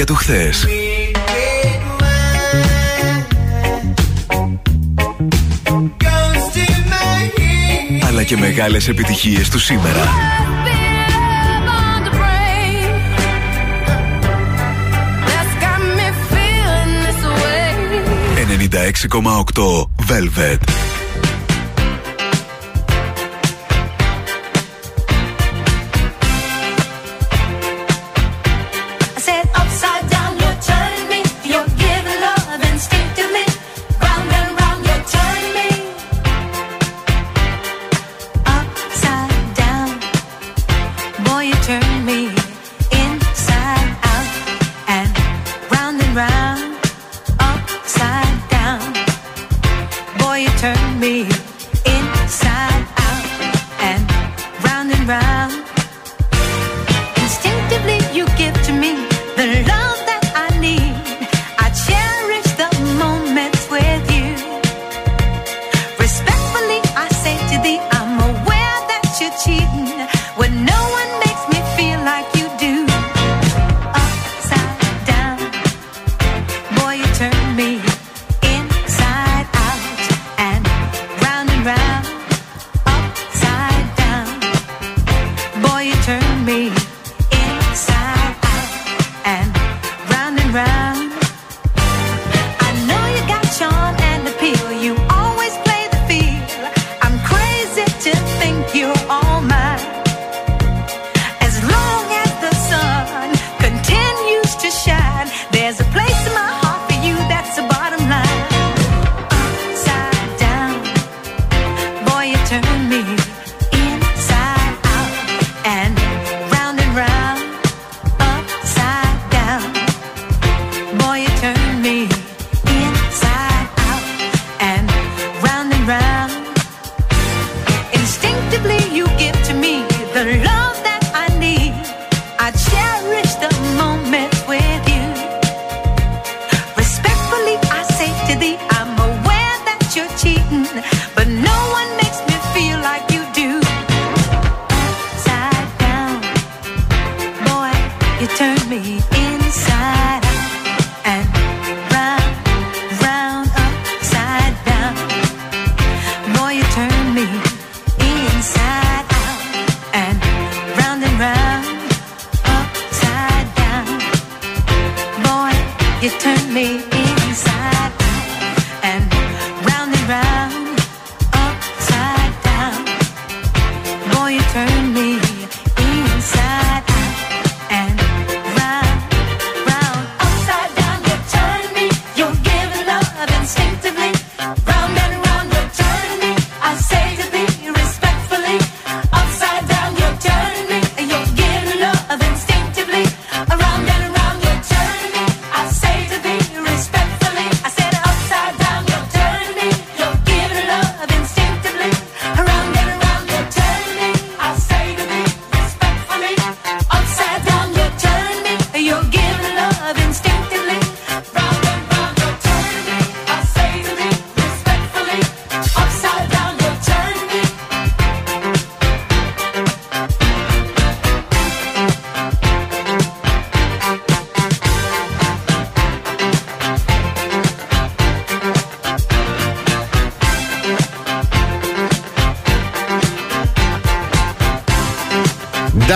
για το χθες. Αλλά και μεγάλες επιτυχίες του σήμερα. 96,8 Velvet.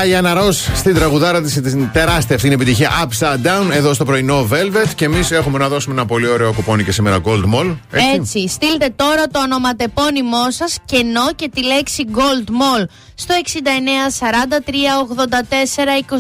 η Άννα στην τραγουδάρα της την τεράστια αυτήν επιτυχία Upside Down εδώ στο πρωινό Velvet. Και εμείς έχουμε να δώσουμε ένα πολύ ωραίο κουπόνι και σήμερα Gold Mall. Έτσι, έτσι στείλτε τώρα το ονοματεπώνυμό σας κενό και τη λέξη Gold Mall στο 69 43 84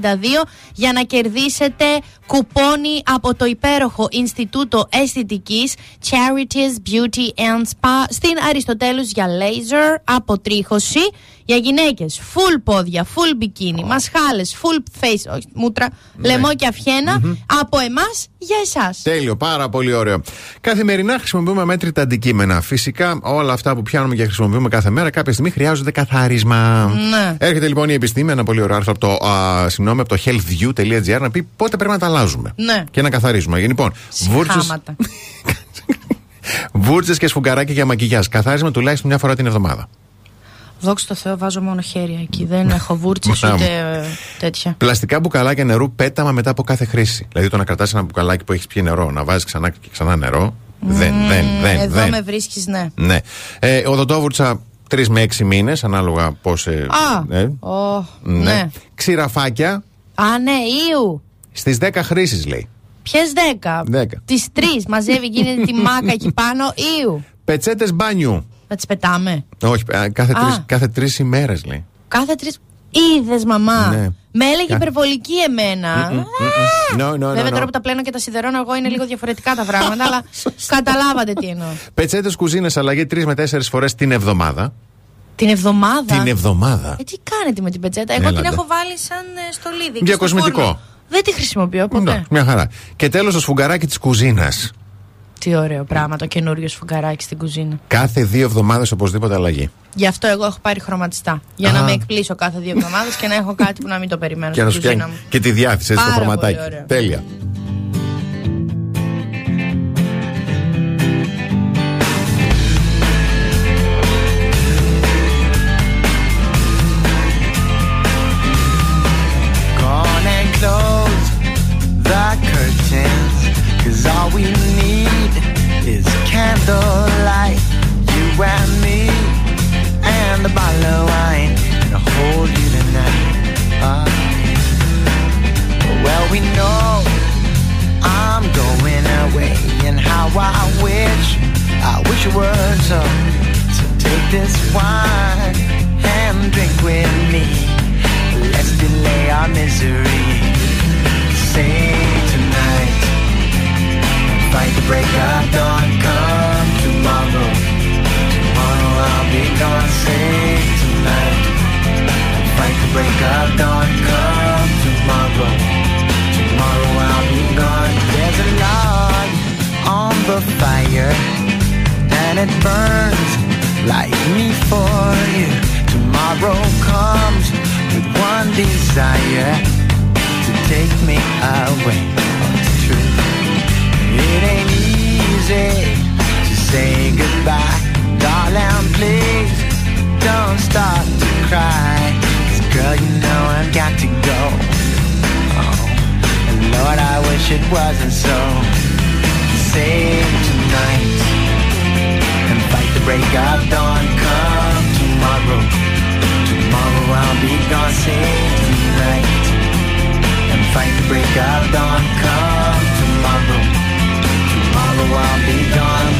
21 62 για να κερδίσετε κουπόνι από το υπέροχο Ινστιτούτο Αισθητικής Charities Beauty and Spa στην Αριστοτέλους για laser αποτρίχωση για γυναίκες. Full πόδια, full μπικίνι, μασχάλες, full face, όχι μούτρα, ναι. λαιμό και αυχένα mm-hmm. από εμάς για εσάς. Τέλειο, πάρα πολύ ωραίο. Καθημερινά χρησιμοποιούμε μέτρητα αντικείμενα. Φυσικά όλα αυτά που πιάνουμε και χρησιμοποιούμε κάθε μέρα κάποια στιγμή χρειάζονται καθάρισμα. Ναι. Έρχεται λοιπόν η επιστήμη, ένα πολύ ωραίο άρθρο από το, συγγνώμη, από το healthview.gr να πει πότε πρέπει να τα αλλάζουμε. Ναι. Και να καθαρίζουμε. Λοιπόν, βούρτσες, Χάματα. βούρτσες και σφουγγαράκια για μακιγιάζ. Καθάρισμα τουλάχιστον μια φορά την εβδομάδα. Δόξα τω Θεώ, βάζω μόνο χέρια εκεί. Δεν έχω βούρτσες Μπράβο. ούτε ε, τέτοια. Πλαστικά μπουκαλάκια νερού πέταμα μετά από κάθε χρήση. Δηλαδή το να κρατάς ένα μπουκαλάκι που έχεις πιει νερό, να βάζεις ξανά και ξανά νερό. Δεν, δεν, δεν. Εδώ δεν. με βρίσκεις, ναι. Ναι. Ε, οδοντόβουρτσα 3 με 6 μήνες, ανάλογα πώ. Ε, Α, ε, ω, ναι. ναι. Ξηραφάκια Α, ναι, Ιου. Στις 10 χρήσεις λέει. Ποιες δέκα; 10. Τις τρεις μαζεύει, γίνεται τη μάκα εκεί πάνω. Ιου. Πετσέτες μπάνιου. Να τις πετάμε. Όχι, ε, κάθε, Α. τρεις, κάθε τρεις ημέρες λέει. Κάθε τρει. Είδες, μαμά. Ναι. Με έλεγε Κα- υπερβολική εμένα. No, no, no, Βέβαια no. τώρα που τα πλένω και τα σιδερώνω εγώ είναι λίγο διαφορετικά τα πράγματα, αλλά καταλάβατε τι εννοώ. Πετσέτες κουζίνες αλλαγή 3 με 4 φορές την εβδομάδα. Την εβδομάδα; Την εβδομάδα. Ε, τι κάνετε με την πετσέτα; Εγώ Έλατε. την έχω βάλει σαν ε, στολίδι. και στο Διακοσμητικό. Φούρνο. Δεν τη χρησιμοποιώ ποτέ. Ναι, μια χαρά. Και τέλος το σφουγγαράκι της κουζίνας. Τι ωραίο πράγμα το καινούριο σφουγγαράκι στην κουζίνα. Κάθε δύο εβδομάδες οπωσδήποτε αλλαγή. Γι' αυτό εγώ έχω πάρει χρωματιστά. Για να Α. με εκπλήσω κάθε δύο εβδομάδες και να έχω κάτι που να μην το περιμένω Και να στην σου κουζίνα πιάνει μου. και τη διάθεση έτσι, το Πάρα πολύ χρωματάκι. ωραίο. Τέλεια. Candlelight. You and me and a bottle of wine. And I'll hold you tonight. Ah. Well, we know I'm going away. And how I wish, I wish it were so. So take this wine and drink with me. Let's delay our misery. Say tonight, fight the break of dawn. Come be gone. Say tonight, fight the break of dawn. Come tomorrow, tomorrow I'll be gone. There's a log on the fire, and it burns like me for you. Tomorrow comes with one desire to take me away. Oh, it's true. It ain't easy to say goodbye, darling. Please don't start to cry. 'Cause girl, you know I've got to go. Oh, and Lord, I wish it wasn't so. Save tonight and fight the break of dawn. Come tomorrow. Tomorrow I'll be gone. Save tonight and fight the break of dawn. Come tomorrow. Tomorrow I'll be gone.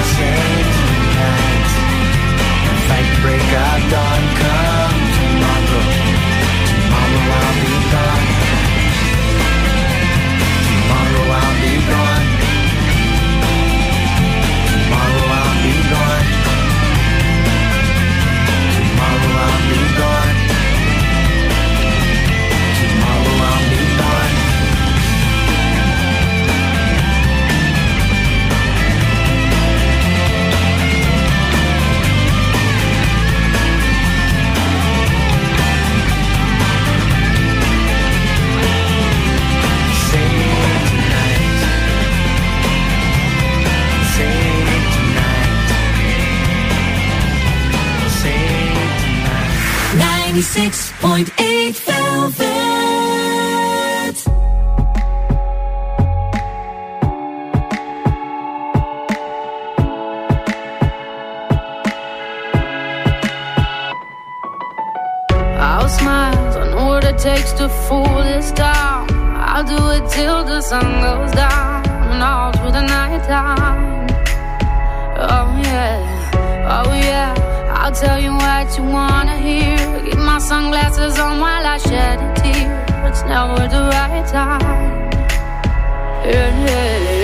our chains break our dawn. 96.8 Velvet. I'll smile. I know what it takes to fool this town. I'll do it till the sun goes down and all through the night time. Oh yeah, oh yeah, I'll tell you what you want sunglasses on while I shed a tear. It's never the right time. Yeah, yeah.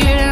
feeling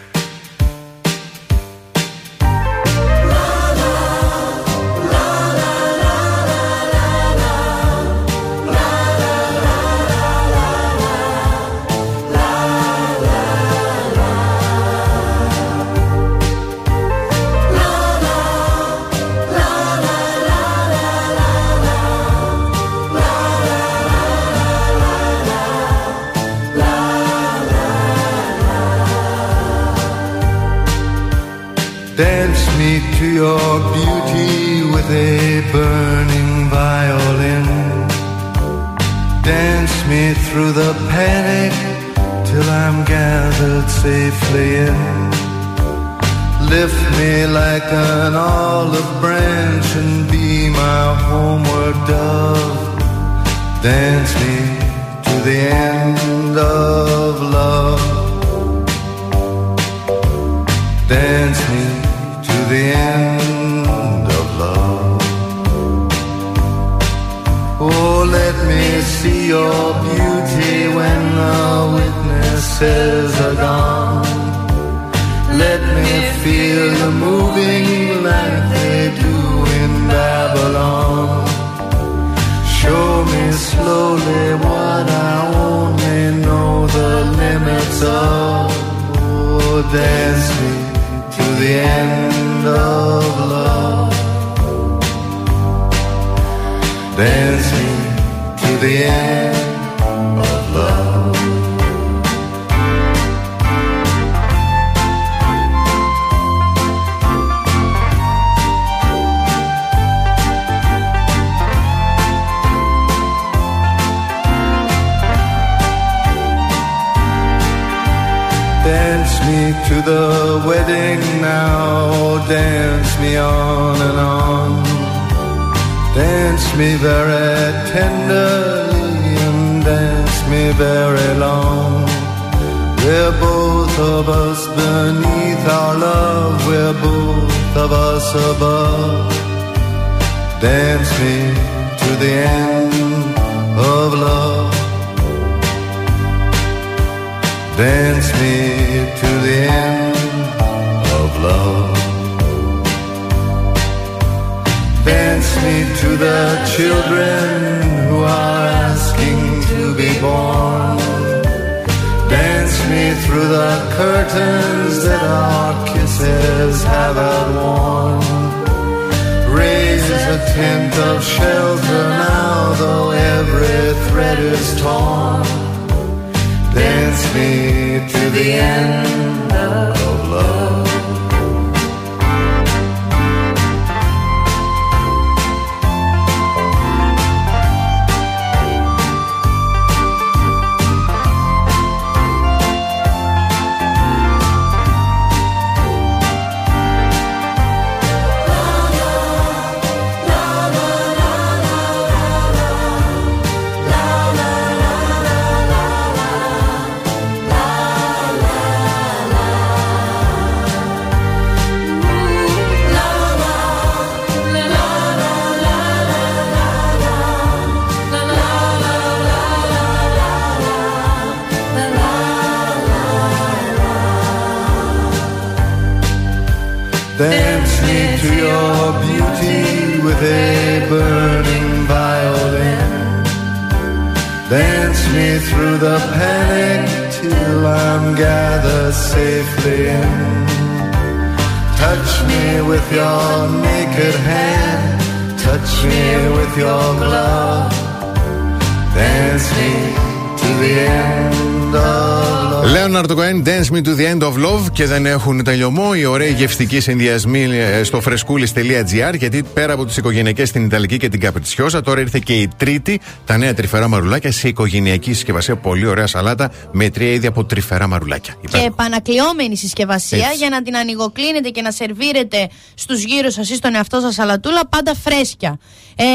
To the end of love. Leonard Cohen, Dance Me to the End of Love και δεν έχουν τελειωμό οι ωραίοι γευστικοί συνδυασμοί ε, στο φρεσκούλη.gr γιατί πέρα από τις οικογενειακές στην Ιταλική και την Καπριτσιόζα, τώρα ήρθε και η τρίτη, τα νέα τρυφερά μαρουλάκια σε οικογενειακή συσκευασία. Πολύ ωραία σαλάτα με τρία είδη από τρυφερά μαρουλάκια. Και επανακλειόμενη συσκευασία Έτσι. για να την ανοιγοκλίνετε και να σερβίρετε στους γύρω σας ή στον εαυτό σας σαλατούλα πάντα φρέσκια. Ε,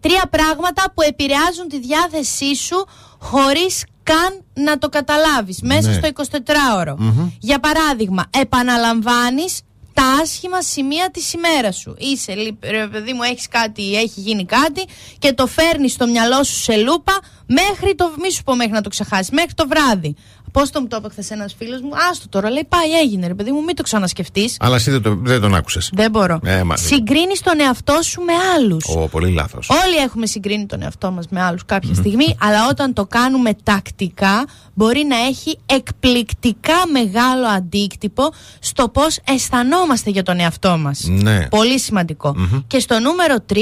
τρία πράγματα που επηρεάζουν τη διάθεσή σου χωρίς καν να το καταλάβεις μέσα Ναι. στο 24ωρο. Για παράδειγμα, επαναλαμβάνεις τα άσχημα σημεία της ημέρας σου. Είσαι, λι- ρε παιδί μου, έχεις κάτι, έχει γίνει κάτι και το φέρνεις στο μυαλό σου σε λούπα μέχρι το, μη σου πω μέχρι να το ξεχάσεις, μέχρι το βράδυ. Πώς το μου το είπε χθε ένας φίλος μου, Άστο τώρα, λέει πάει, έγινε ρε παιδί μου, μην το ξανασκεφτείς. Αλλά εσύ δεν, το, δεν τον άκουσες. Δεν μπορώ. Ε, μα- Συγκρίνεις τον εαυτό σου με άλλους. Ω, πολύ λάθος. Όλοι έχουμε συγκρίνει τον εαυτό μας με άλλους κάποια στιγμή, αλλά όταν το κάνουμε τακτικά μπορεί να έχει εκπληκτικά μεγάλο αντίκτυπο στο πώς αισθανόμαστε για τον εαυτό μας. Ναι. Πολύ σημαντικό. Μμμ. Και στο νούμερο 3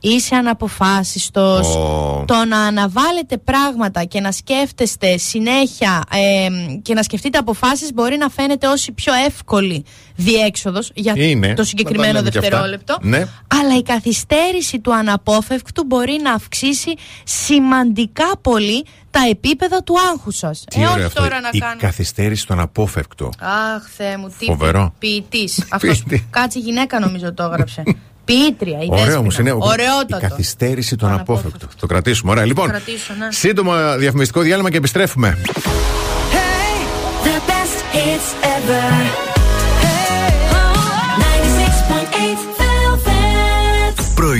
είσαι αναποφάσιστος. Ω. Το να αναβάλλετε πράγματα και να σκέφτεστε συνέχεια ε, και να σκεφτείτε αποφάσεις μπορεί να φαίνεται ως η πιο εύκολη διέξοδος για Είναι. το Να τα συγκεκριμένο λέμε και αυτά. δευτερόλεπτο. Ναι. Αλλά η καθυστέρηση του αναπόφευκτου μπορεί να αυξήσει σημαντικά πολύ τα επίπεδα του άγχου σας. Τι ε, ωραίο όχι αυτό. τώρα να Η κάνω. καθυστέρηση στον απόφευκτο. Αχ, Θεέ μου, τι Φοβερό. ποιητής. Αυτός. Κάτσε γυναίκα νομίζω το έγραψε. Ποιήτρια, η Ωραίο Δέσποινα. όμως είναι. Η Ωραιότατο. καθυστέρηση τον απόφευκτο. Το κρατήσουμε. Ωραία. Λοιπόν, κρατήσω, ναι. σύντομο διαφημιστικό διάλειμμα και επιστρέφουμε. The best hits ever.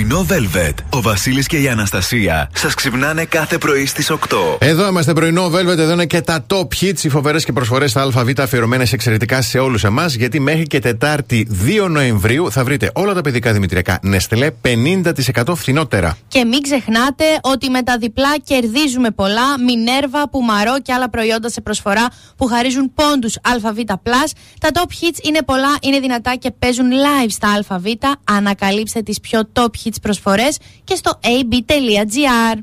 Πρωινό Πρωινό Velvet. Ο Βασίλης και η Αναστασία σας ξυπνάνε κάθε πρωί στις 8. Εδώ είμαστε πρωινό Velvet, εδώ είναι και τα top hits, οι φοβερές και προσφορές στα ΑΒ αφιερωμένες εξαιρετικά σε όλους εμάς. Γιατί μέχρι και Τετάρτη 2 Νοεμβρίου θα βρείτε όλα τα παιδικά δημητριακά Νεστλέ 50% φθηνότερα. Και μην ξεχνάτε ότι με τα διπλά κερδίζουμε πολλά. Μινέρβα, Πουμαρό και άλλα προϊόντα σε προσφορά που χαρίζουν πόντους ΑΒ. Τα top hits είναι πολλά, είναι δυνατά και παίζουν live στα ΑΒ. Ανακαλύψτε τις πιο top hits προσφορές και στο ab.gr.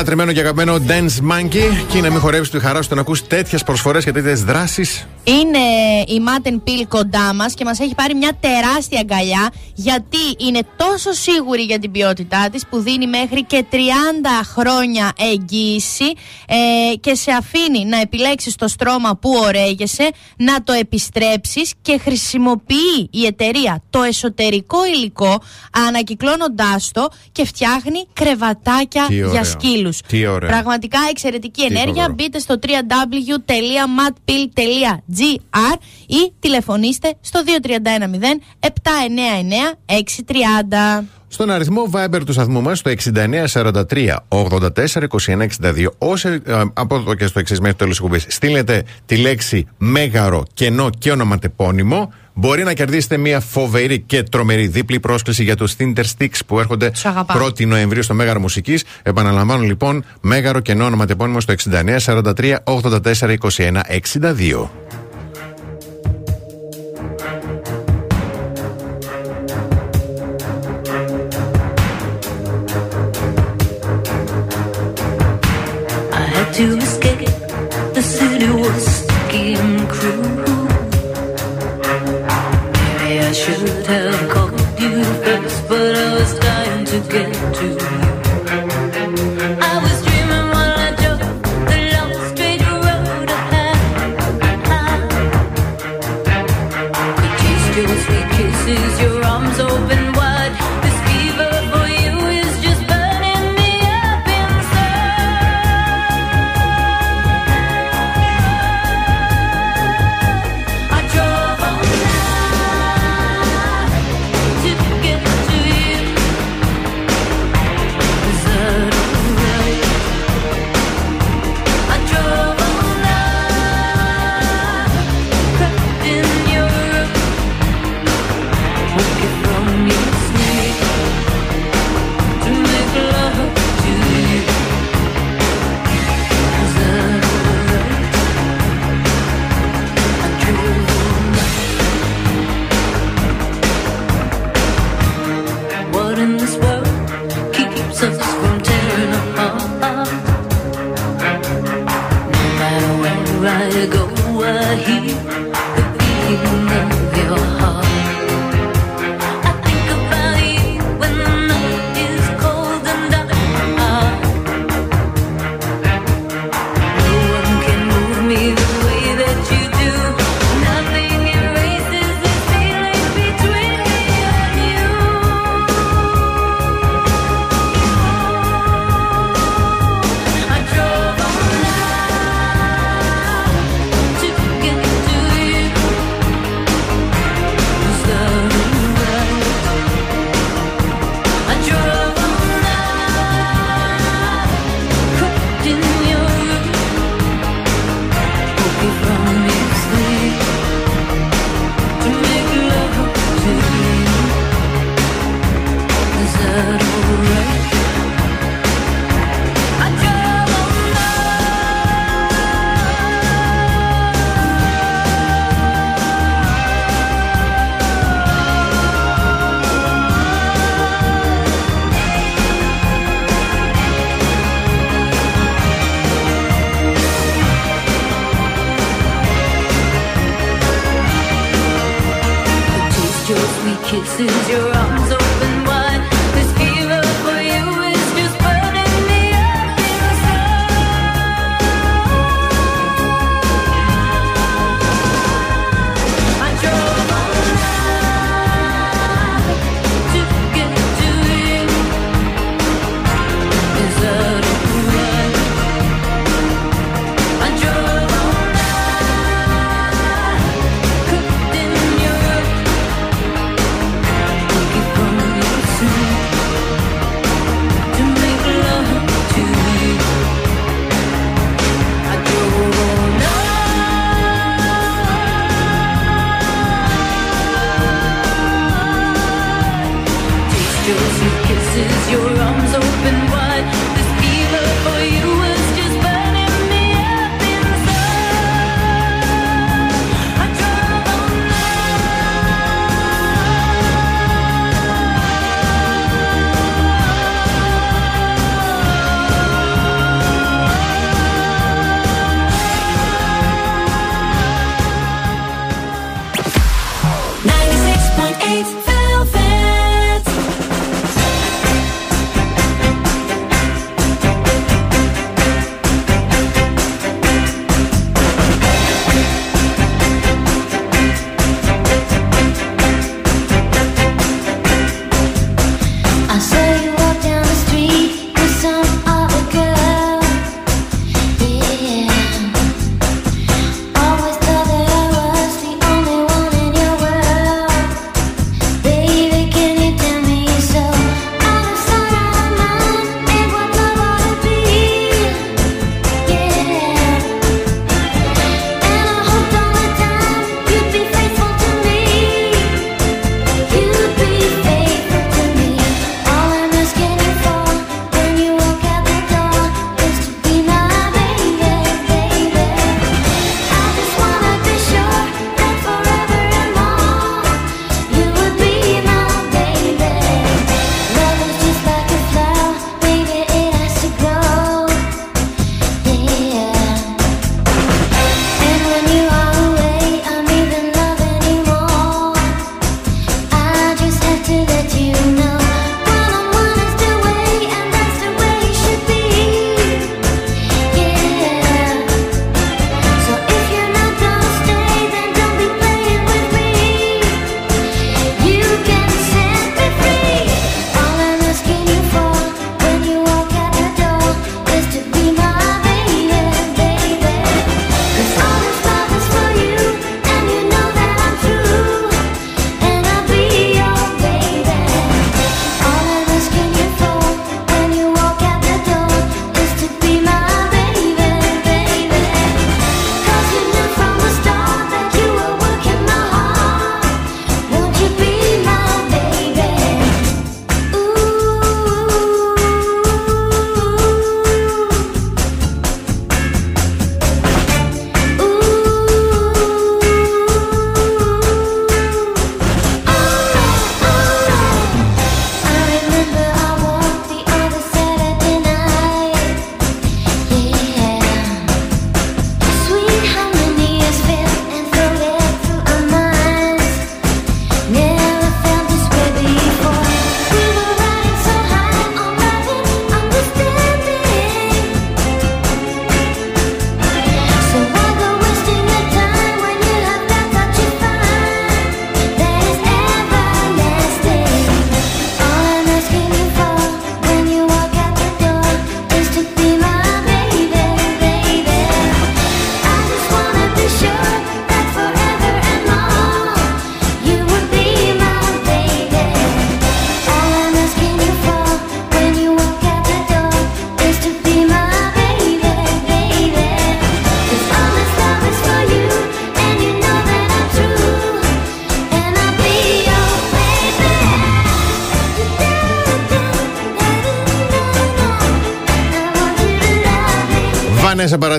λατρεμένο και αγαπημένο Dance Monkey. Και να μην χορεύει τη χαρά σου να ακούς τέτοιες προσφορές και τέτοιες δράσεις. Είναι η Matten Peel κοντά μας και μας έχει πάρει μια τεράστια αγκαλιά γιατί είναι τόσο σίγουρη για την ποιότητά της που δίνει μέχρι και 30 χρόνια εγγύηση ε, και σε αφήνει να επιλέξεις το στρώμα που ωραίγεσαι, να το επιστρέψεις και χρησιμοποιεί η εταιρεία το εσωτερικό υλικό ανακυκλώνοντάς το και φτιάχνει κρεβατάκια Τι ωραίο. για σκύλους. Τι ωραίο. Πραγματικά εξαιρετική Τι ενέργεια. φοβερό. Μπείτε στο www.matpil.gr ή τηλεφωνήστε στο 2310 799 630. Στον αριθμό Viber του σταθμού μας, στο 6943 84 21 62. Όσοι ε, από εδώ και στο εξής μέχρι το τέλος της εκπομπής στείλετε τη λέξη μέγαρο, κενό και ονοματεπώνυμο, μπορεί να κερδίσετε μια φοβερή και τρομερή δίπλη πρόσκληση για του Tinder Sticks που έρχονται Τους αγαπάω. 1η Νοεμβρίου στο Μέγαρο Μουσικής. Επαναλαμβάνω λοιπόν, μέγαρο, κενό, ονοματεπώνυμο στο 6943 84 21 62. to mistake.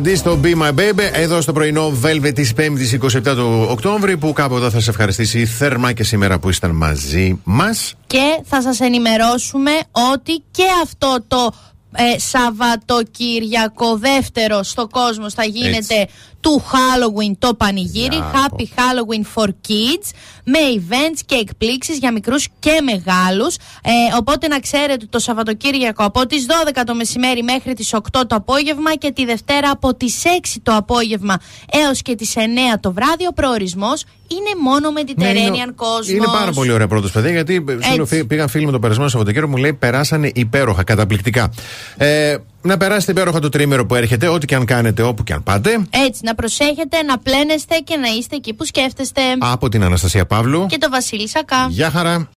Σαντή στο Be My Baby εδώ στο πρωινό Velvet της 5η 27 του Οκτώβρη που κάποτε θα σας ευχαριστήσει θερμά και σήμερα που ήσταν μαζί μας. Και θα σας ενημερώσουμε ότι και αυτό το ε, Σαββατοκύριακο δεύτερο στο κόσμο θα γίνεται Έτσι. του Halloween το πανηγύρι. Yeah, Happy Halloween for Kids. Με events και εκπλήξεις για μικρούς και μεγάλους. Ε, οπότε να ξέρετε ότι το Σαββατοκύριακο από τις 12 το μεσημέρι μέχρι τις 8 το απόγευμα και τη Δευτέρα από τις 6 το απόγευμα έως και τις 9 το βράδυ ο προορισμός είναι μόνο Mediterranean Ναι, είναι, κόσμος. είναι πάρα πολύ ωραία πρώτος παιδί γιατί φίλο- φύ- πήγαν φίλοι με το περασμένο Σαββατοκύριακο μου λέει περάσανε υπέροχα, καταπληκτικά. Ε, να περάσετε υπέροχα το τρίμερο που έρχεται, ό,τι και αν κάνετε, όπου και αν πάτε. Έτσι, να προσέχετε, να πλένεστε και να είστε εκεί που σκέφτεστε. Από την Αναστασία Παύλου. Και το Βασίλη Σακά. Γεια χαρά.